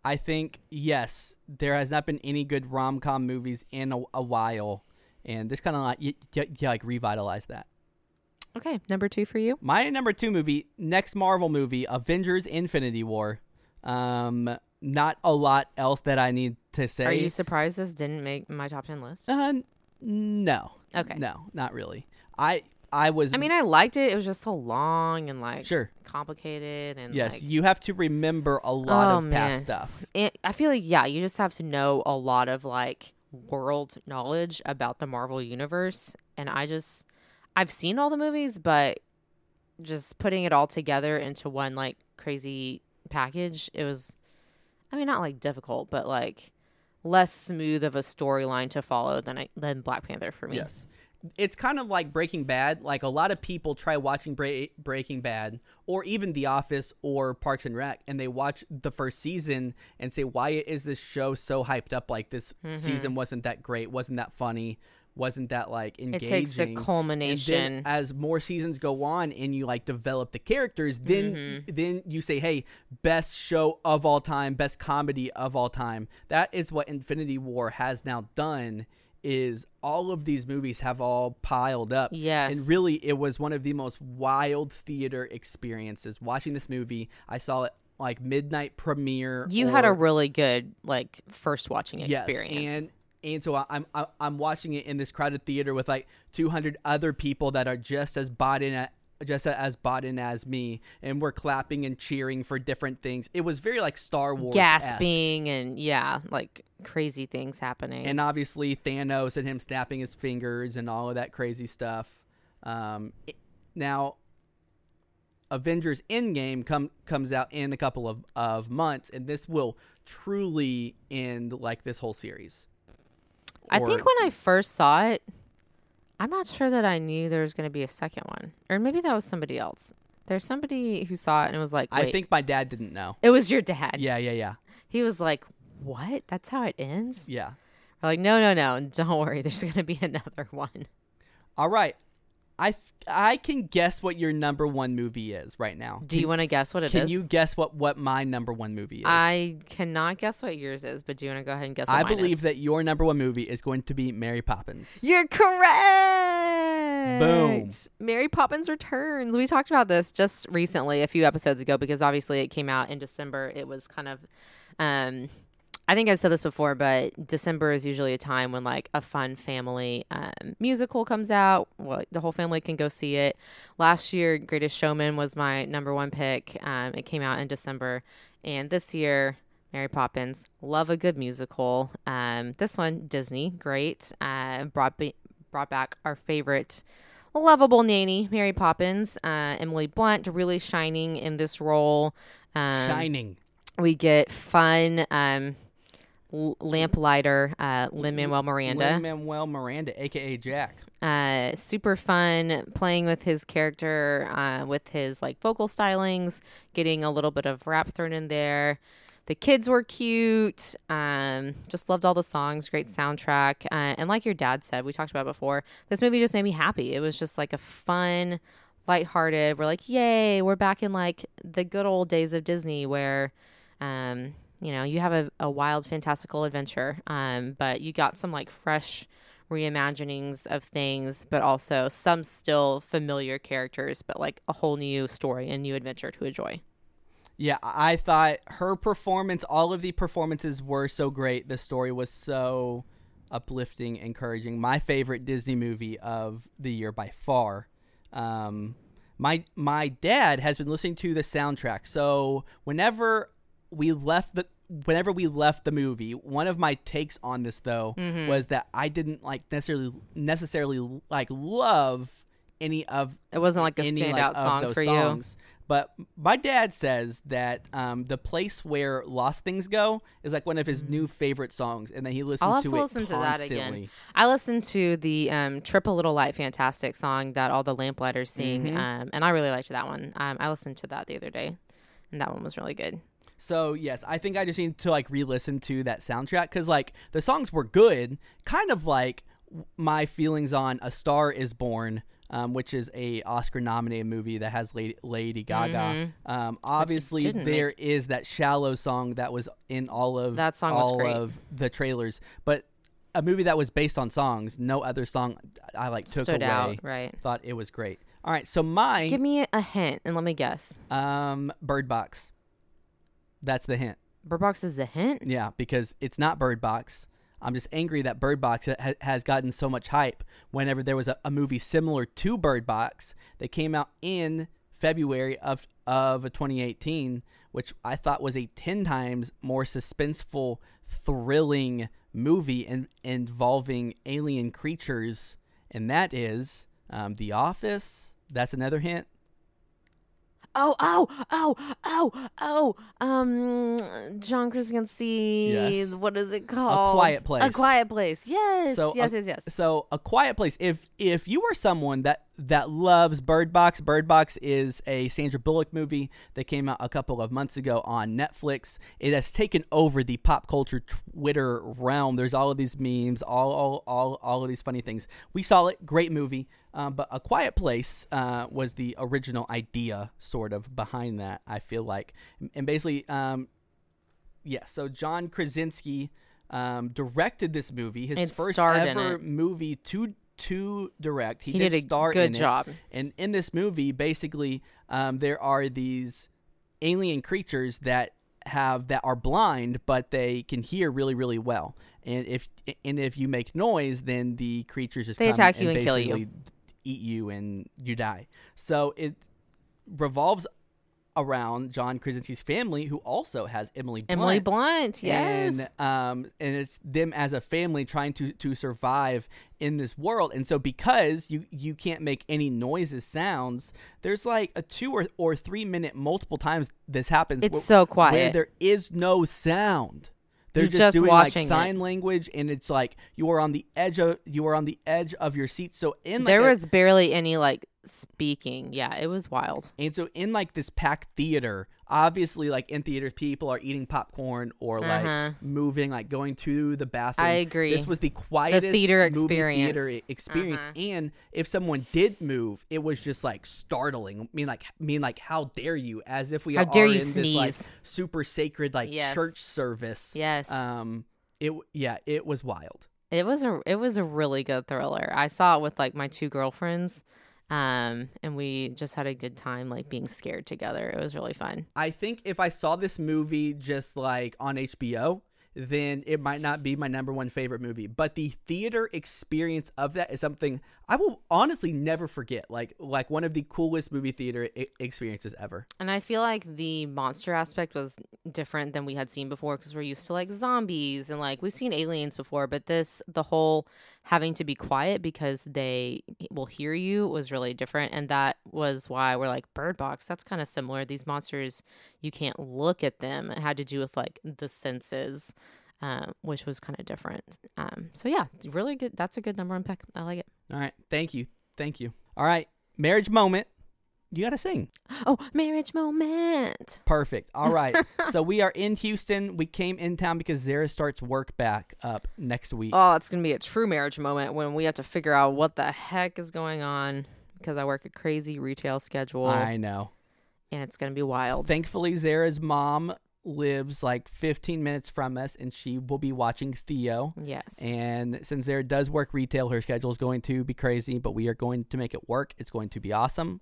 I think yes, there has not been any good rom com movies in a, a while, and this kind of like you, you, you like revitalized that. Okay, number two for you. My number two movie, next Marvel movie, Avengers: Infinity War. Um, not a lot else that I need to say. Are you surprised this didn't make my top ten list? Uh, no, Okay. no, not really. I I was. I mean, I liked it. It was just so long and like sure. complicated and Yes, like, you have to remember a lot Oh, of man. past stuff. it, I feel like yeah, you just have to know a lot of like world knowledge about the Marvel universe, and I just I've seen all the movies, but just putting it all together into one like crazy package, it was, I mean, not like difficult, but like less smooth of a storyline to follow than I, than Black Panther for me. Yes. It's kind of like Breaking Bad. Like a lot of people try watching Bra- Breaking Bad or even The Office or Parks and Rec, and they watch the first season and say, "Why is this show so hyped up? Like this Mm-hmm. season wasn't that great, wasn't that funny, wasn't that like engaging?" It engaging?" takes a culmination. as more seasons go on and you like develop the characters, then Mm-hmm. then you say, "Hey, best show of all time, best comedy of all time." That is what Infinity War has now done. Is all of these movies have all piled up? Yes. and really, it was one of the most wild theater experiences. Watching this movie, I saw it like midnight premiere. you had a really good like first watching experience. Yes, and and so I'm I'm watching it in this crowded theater with like 200 other people that are just as bought in just as bought in as me, and we're clapping and cheering for different things. It was very like Star Wars, gasping and yeah, like crazy things happening. and obviously Thanos and him snapping his fingers and all of that crazy stuff. Um, it- now, Avengers Endgame come comes out in a couple of, of months, and this will truly end like this whole series. I think when I first saw it, I'm not sure that I knew there was going to be a second one, or maybe that was somebody else. There's somebody who saw it and was like, Wait, I think my dad didn't know. it was your dad." Yeah, yeah, yeah, He was like, "What? That's how it ends?" yeah. We're like, "No, no, no! Don't worry. (laughs) There's going to be another one." All right, I I can guess what your number one movie is right now. Do you want to guess what it is? Can you guess what what my number one movie is? I cannot guess what yours is, but do you want to go ahead and guess? What I believe is? that your number one movie is going to be Mary Poppins. You're correct. Boom. Mary Poppins Returns. We talked about this just recently, a few episodes ago, because obviously it came out in December. It was kind of, um, I think I've said this before, but December is usually a time when like a fun family um, musical comes out. Well, the whole family can go see it. Last year, Greatest Showman was my number one pick. Um, it came out in December, and this year. Mary Poppins, love a good musical. Um, this one, Disney, great. Uh, brought be- brought back our favorite lovable nanny, Mary Poppins. Uh, Emily Blunt really shining in this role. Um, Shining. We get fun um, lamplighter, uh, Lin Manuel Miranda. Lin Manuel Miranda, aka Jack. Uh, super fun playing with his character, uh, with his like vocal stylings, getting a little bit of rap thrown in there. The kids were cute. Um, just loved all the songs. Great soundtrack. Uh, and like your dad said, we talked about before. This movie just made me happy. It was just like a fun, lighthearted. We're like, yay! We're back in like the good old days of Disney, where, um, you know, you have a, a wild, fantastical adventure. Um, but you got some like fresh reimaginings of things, but also some still familiar characters, but like a whole new story and new adventure to enjoy. Yeah, I thought her performance, all of the performances were so great. The story was so uplifting, encouraging. My favorite Disney movie of the year by far. Um, my my dad has been listening to the soundtrack, so whenever we left the whenever we left the movie, one of my takes on this though was that I didn't like necessarily necessarily like love any of It wasn't like a any standout like, song for songs. But my dad says that um, the place where Lost Things Go is like one of his new favorite songs, and that he listens Mm. I'll have to, to it listen to that again. I listened to the um, "Trip a Little Light" fantastic song that all the Lamplighters sing, Mm-hmm. um, and I really liked that one. Um, I listened to that the other day, and that one was really good. So yes, I think I just need to like re-listen to that soundtrack because like the songs were good, kind of like my feelings on "A Star Is Born." Um, which is a Oscar-nominated movie that has Lady, Lady Gaga. Um, obviously, Mm-hmm. there make- is that "Shallow" song that was in all of That song was all of the trailers, but a movie that was based on songs, no other song I like took Stood away. out, right? Thought it was great. All right, so my Give me a hint and let me guess. um, Bird Box. That's the hint. Bird Box is the hint. Yeah, because it's not Bird Box. I'm just angry that Bird Box ha- has gotten so much hype. Whenever there was a, a movie similar to Bird Box that came out in February of of 2018, which I thought was a ten times more suspenseful, thrilling movie in, involving alien creatures, and that is um, The Office. That's another hint. Oh, oh, oh, oh, oh. Um, John Krasinski. Yes. What is it called? A Quiet Place. A Quiet Place. Yes. So, yes, a- yes, yes. So, A Quiet Place. If if you are someone that that loves Bird Box, Bird Box is a Sandra Bullock movie that came out a couple of months ago on Netflix. It has taken over the pop culture Twitter realm. There's all of these memes, all all all, all of these funny things. We saw it, great movie. Um, but A Quiet Place uh, was the original idea, sort of behind that. I feel like, and basically, um, yeah. So John Krasinski um, directed this movie, his first ever movie to to direct. He, He did, did a star good in it. job. And in this movie, basically, um, there are these alien creatures that have that are blind, but they can hear really, really well. And if and if you make noise, then the creatures just They attack you and kill you. basically eat you and you die. So it revolves around John Krasinski's family, who also has Emily Blunt. Emily Blunt. Yes. And um and it's them as a family trying to to survive in this world. And so because you you can't make any noises sounds, there's like a 2 or or 3 minute multiple times this happens It's wh- so where quiet. there is no sound. They're just, just doing like it. sign language and it's like you are on the edge of you are on the edge of your seat. So in like there was barely any like speaking. Yeah, it was wild. and so in like this packed theater, obviously like in theaters people are eating popcorn or like Uh-huh. moving, like going to the bathroom. I agree. This was the quietest theater experience. theater experience. Uh-huh. And if someone did move, it was just like startling. I mean like I mean like how dare you? As if we How are dare you in this like super sacred like Yes. church service. Yes. Um it yeah, it was wild. It was a it was a really good thriller. I saw it with like my two girlfriends, um, and we just had a good time like being scared together. It was really fun. I think if I saw this movie just like on HBO, then it might not be my number one favorite movie. But the theater experience of that is something I will honestly never forget. Like like one of the coolest movie theater I- experiences ever. And I feel like the monster aspect was different than we had seen before because we're used to like zombies and like we've seen aliens before, but this the whole having to be quiet because they will hear you was really different, and that was why we're like Bird Box. That's kind of similar. These monsters you can't look at them. It had to do with like the senses. Um, which was kind of different. Um, so yeah, really good. That's a good number one pick. I like it. All right, thank you, thank you. All right, marriage moment. You got to sing. Oh, marriage moment. Perfect. All right. (laughs) so we are in Houston. We came in town because Zara starts work back up next week. Oh, it's gonna be a true marriage moment when we have to figure out what the heck is going on because I work a crazy retail schedule I know. and it's gonna be wild. Thankfully, Zara's mom lives like 15 minutes from us, and she will be watching Theo. yes. And since there does work retail, her schedule is going to be crazy, but we are going to make it work. It's going to be awesome.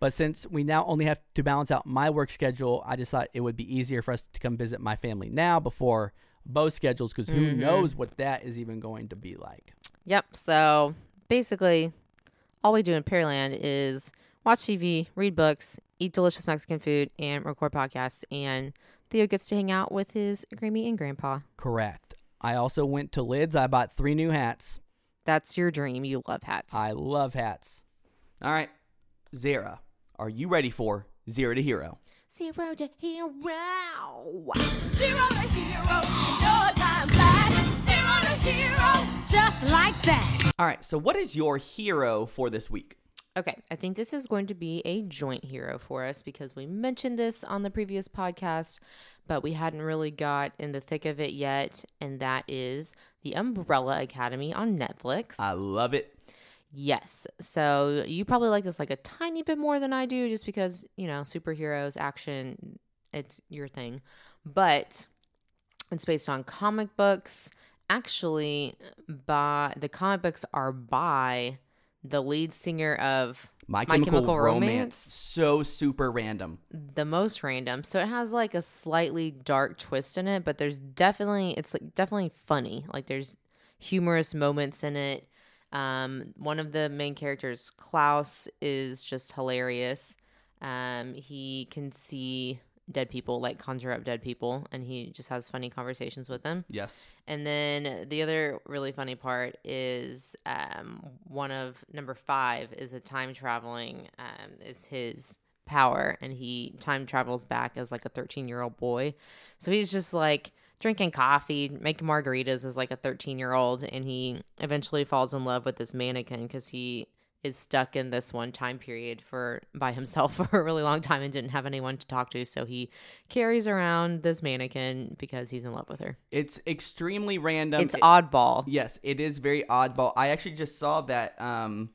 But since we now only have to balance out my work schedule, I just thought it would be easier for us to come visit my family now before both schedules, because who Mhm. knows what that is even going to be like. Yep. So basically, all we do in Pearland is watch TV, read books, eat delicious Mexican food, and record podcasts. And Theo gets to hang out with his Grammy and Grandpa. Correct. I also went to Lids. I bought three new hats. That's your dream. You love hats. I love hats. All right, Zara, are you ready for Zero to Hero? Zero to hero. Zero to hero, no time flat. Zero to hero, just like that. All right, so what is your hero for this week? Okay, I think this is going to be a joint hero for us because we mentioned this on the previous podcast, but we hadn't really got in the thick of it yet, and that is the Umbrella Academy on Netflix. I love it. yes. So you probably like this like a tiny bit more than I do just because, you know, superheroes, action, it's your thing. But it's based on comic books. Actually, by the comic books are by the lead singer of My My Chemical, Chemical Romance. Romance. So super random. the most random. So it has like a slightly dark twist in it, but there's definitely it's like definitely funny. Like there's humorous moments in it. Um, one of the main characters, Klaus, is just hilarious. Um, he can see dead people, like conjure up dead people, and he just has funny conversations with them. Yes. And then the other really funny part is um, one of number five is a time traveling um, is his power, and he time travels back as like a 13 year old boy. So he's just like drinking coffee, making margaritas as like a 13 year old, and he eventually falls in love with this mannequin because he is stuck in this one time period for by himself (laughs) for a really long time and didn't have anyone to talk to so he carries around this mannequin because he's in love with her It's extremely random. it's It- oddball. Yes, it is very oddball. I actually just saw that um,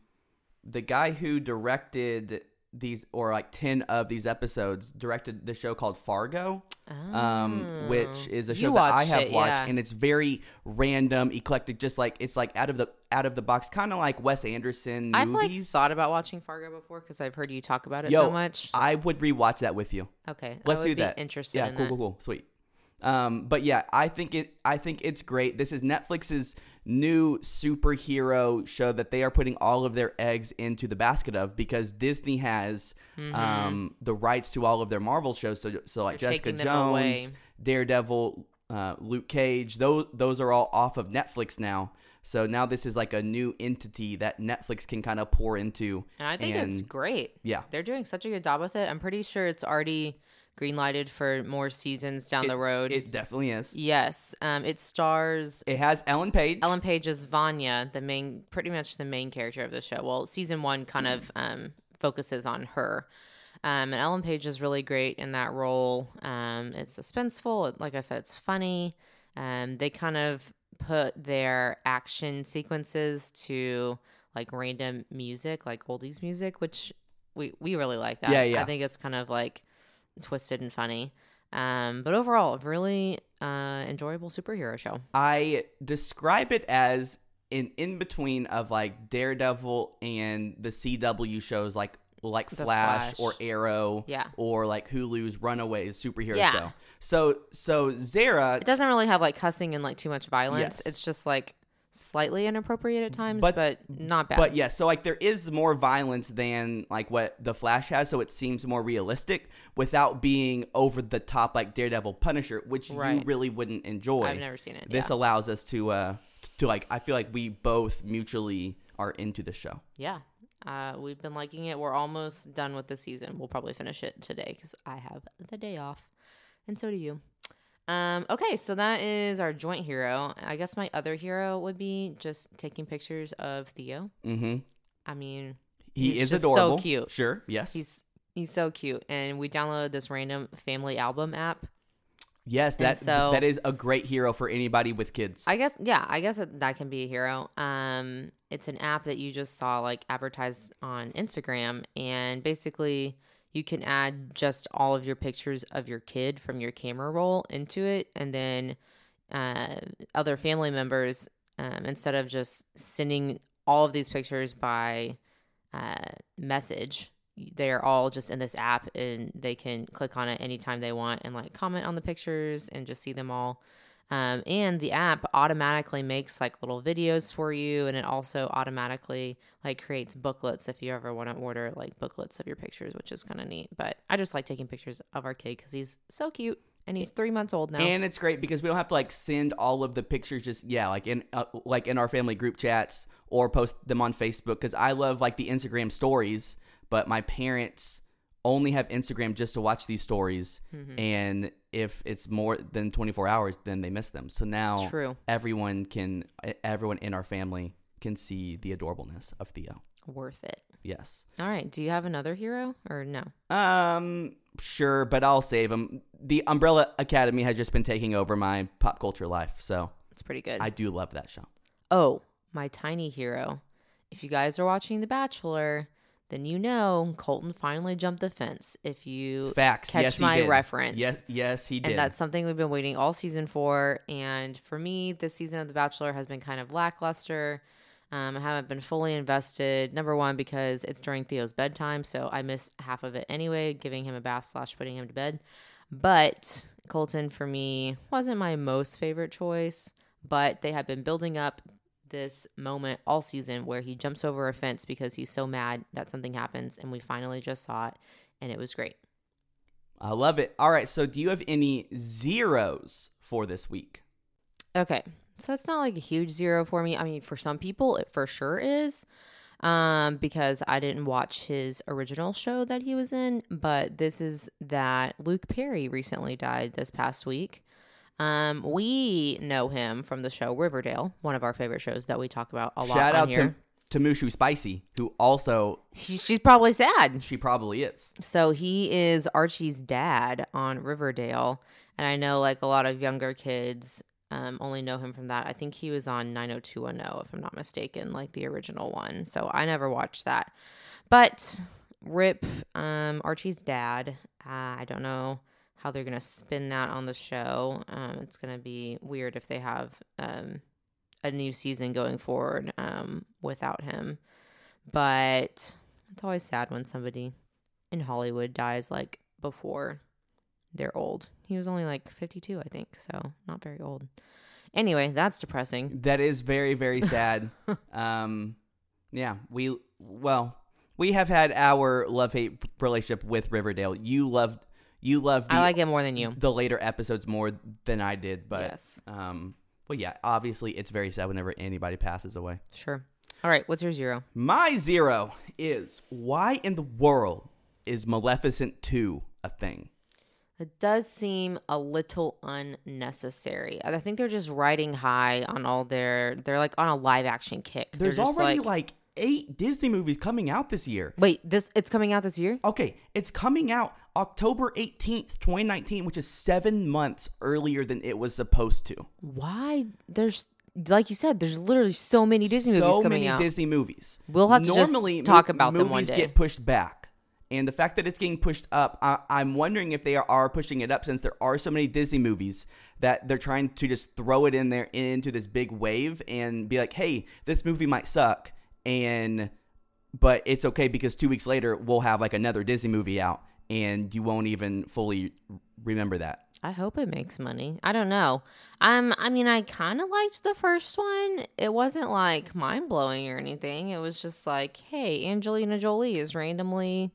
the guy who directed these, or like 10 of these episodes, directed the show called Fargo, um, which is a Oh. You show that I have it, watched, yeah. and it's very random, eclectic, just like it's like out of the out of the box, kind of like Wes Anderson I've like thought about watching Fargo before because I've heard you talk about it Yo, so much. I would rewatch that with you. Okay, Let's do that. Interested yeah, in cool, cool, cool, sweet. Um, but yeah, I think it. I think it's great. This is Netflix's new superhero show that they are putting all of their eggs into the basket of because Disney has um, the rights to all of their Marvel shows. So, so like Mm-hmm. They're Jessica them away. Jones, Daredevil, uh, Luke Cage. Those those are all off of Netflix now. So now this is like a new entity that Netflix can kind of pour into. And I think it's and- great. Yeah. They're doing such a good job with it. I'm pretty sure it's already greenlighted for more seasons down the road. It definitely is. yes, um, it stars It has Ellen Page. Ellen Page as Vanya, the main, pretty much the main character of the show. Well, season one kind of um, focuses on her. Um, and Ellen Page is really great in that role. Um, it's suspenseful. Like I said, it's funny. Um, they kind of put their action sequences to like random music, like oldies music, which we, we really like that. Yeah, yeah. I think it's kind of like twisted and funny. Um, but overall, a really uh, enjoyable superhero show. I describe it as an in between of like Daredevil and the CW shows like like Flash, Flash. or Arrow Yeah. or like Hulu's Runaways superhero Yeah. show. So so Zara It doesn't really have like cussing and like too much violence. Yes. It's just like slightly inappropriate at times, But- but, not bad. But yeah, so like there is more violence than like what the Flash has, so it seems more realistic without being over the top like Daredevil Punisher, which you really wouldn't enjoy. I've never seen it. This yeah. allows us to uh to like I feel like we both mutually are into the show. yeah. Uh, we've been liking it. We're almost done with the season. We'll probably finish it today because I have the day off, and so do you. Um, okay, so that is our joint hero. I guess my other hero would be just taking pictures of Theo. Mm-hmm. I mean, He He's is just so cute. Sure. Yes. he's he's so cute, and we downloaded this random family album app. yes. That so- that is a great hero for anybody with kids. I guess yeah, I guess that, that can be a hero. Um, it's an app that you just saw like advertised on Instagram, and basically you can add just all of your pictures of your kid from your camera roll into it, and then uh, other family members um, instead of just sending all of these pictures by uh, message. they're all just in this app and they can click on it anytime they want and like comment on the pictures and just see them all. Um, and the app automatically makes like little videos for you, and it also automatically like creates booklets if you ever want to order like booklets of your pictures, which is kind of neat. But I just like taking pictures of our kid because he's so cute and he's three months old now. And it's great because we don't have to like send all of the pictures just yeah like in uh, like in our family group chats or post them on Facebook because I love like the Instagram stories, but my parents only have Instagram just to watch these stories, Mm-hmm. and if it's more than 24 hours, then they miss them. So now True. everyone can everyone in our family can see the adorableness of Theo. Worth it. Yes. All right. Do you have another hero or no? Um, sure, but I'll save him. The Umbrella Academy has just been taking over my pop culture life, so It's pretty good. I do love that show. Oh, my tiny hero. If you guys are watching The Bachelor, then you know Colton finally jumped the fence. If you Facts. catch yes, my reference. Yes, yes, he did. And that's something we've been waiting all season for. And for me, this season of The Bachelor has been kind of lackluster. Um, I haven't been fully invested. Number one, because it's during Theo's bedtime, so I missed half of it anyway, giving him a bath slash putting him to bed. But Colton, for me, wasn't my most favorite choice. But they have been building up this moment all season where he jumps over a fence because he's so mad that something happens, and we finally just saw it, and it was great. I love it. All right, so do you have any zeros for this week? Okay. So it's not like a huge zero for me. I mean, for some people, it for sure is. Um, because I didn't watch his original show that he was in, but this is that Luke Perry recently died this past week. Um, we know him from the show Riverdale, one of our favorite shows that we talk about a lot Shout on out here. to to Mushu Spicy, who also She, she's probably sad. she probably is. So he is Archie's dad on Riverdale, and I know like a lot of younger kids um, only know him from that. I think he was on 90210, if I'm not mistaken, like the original one. So I never watched that, but Rip, um, Archie's dad. Uh, I don't know how they're gonna spin that on the show. Um, it's gonna be weird if they have um, a new season going forward um, without him. But it's always sad when somebody in Hollywood dies like before they're old. He was only like 52, I think, so not very old. Anyway, that's depressing. That is very very (laughs) sad. um, yeah, we well we have had our love hate relationship with Riverdale. You loved you love. the, I like it more than you. the later episodes more than I did, but Yes. um, well yeah, obviously it's very sad whenever anybody passes away. Sure. All right, what's your zero? My zero is why in the world is Maleficent 2 a thing? It does seem a little unnecessary. I think they're just riding high on all their. They're like on a live action kick. There's just already like, eight Disney movies coming out this year. Wait, this it's coming out this year? Okay, it's coming out October 18th, 2019, which is seven months earlier than it was supposed to. Why? There's like you said, there's literally so many Disney so movies coming out. So many. Disney movies. We'll have to just Normally, talk mo- about them one movies get pushed back. And the fact that it's getting pushed up, I, I'm wondering if they are, are pushing it up since there are so many Disney movies that they're trying to just throw it in there into this big wave and be like, hey, this movie might suck, and but it's okay because two weeks later we'll have like another Disney movie out, and you won't even fully remember that. I hope it makes money. I don't know. Um, I mean, I kind of liked the first one. It wasn't like mind blowing or anything. It was just like, hey, Angelina Jolie is randomly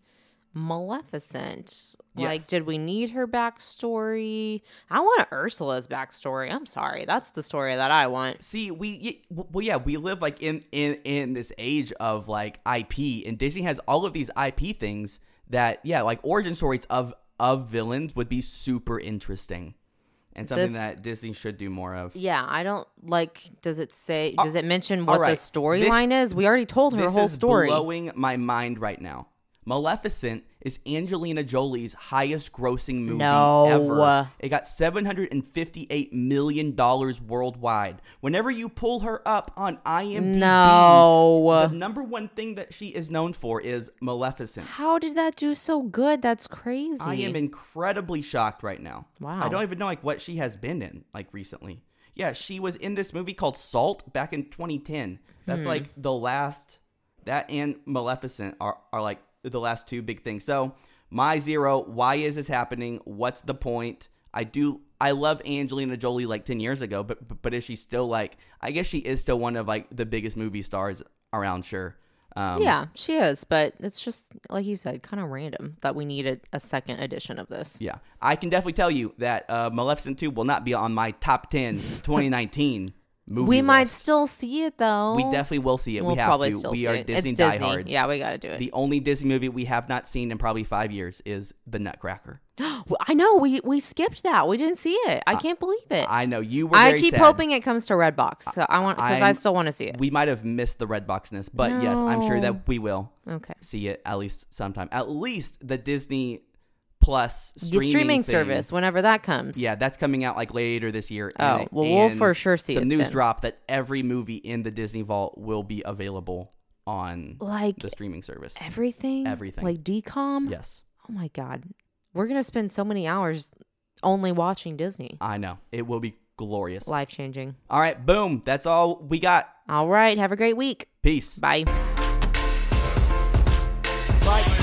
Maleficent. Like, Yes. did we need her backstory? I want Ursula's backstory. I'm sorry, that's the story that I want. See, we well, yeah, we live like in in in this age of like IP, and Disney has all of these IP things that yeah, like origin stories of of villains would be super interesting, and something This- that Disney should do more of. Yeah, I don't like. Does it say? Uh, does it mention what the storyline is? We already told her This whole is story. blowing my mind right now. Maleficent is Angelina Jolie's highest grossing movie No. ever. It got $758 million worldwide. Whenever you pull her up on IMDb, No. the number one thing that she is known for is Maleficent. How did that do so good? That's crazy. I am incredibly shocked right now. Wow. I don't even know like what she has been in like recently. Yeah, she was in this movie called Salt back in 2010. Hmm. That's like the last that and Maleficent are, are like the last two big things. So my zero, why is this happening? What's the point? I do. I love Angelina Jolie like ten years ago, but but, but is she still like? I guess she is still one of like the biggest movie stars around. Sure. Um, yeah, she is, but it's just like you said, kind of random that we needed a second edition of this. Yeah, I can definitely tell you that uh, Maleficent 2 will not be on my top 10 2019 movie. We might still see it though. We definitely will see it. We'll we have probably to. still we see are it. Disney, it's Disney. diehards. Yeah, we got to do it. The only Disney movie we have not seen in probably five years is The Nutcracker. (gasps) I know we we skipped that. We didn't see it. I can't believe it. I know you were. I keep sad. hoping it comes to Redbox. So I want because I still want to see it. we might have missed the red boxness, but yes, I'm sure that we will okay. see it at least sometime. At least the Disney Plus The streaming, streaming thing. service, whenever that comes. Yeah, that's coming out like later this year. Oh, and- well, we'll for sure see some news then. drop that every movie in the Disney Vault will be available on Like the streaming service. everything. Everything. Like decom. Yes, Oh my god, we're gonna spend so many hours only watching Disney. I know it will be glorious. Life changing. All right, boom. That's all we got. All right. Have a great week. Peace. Bye.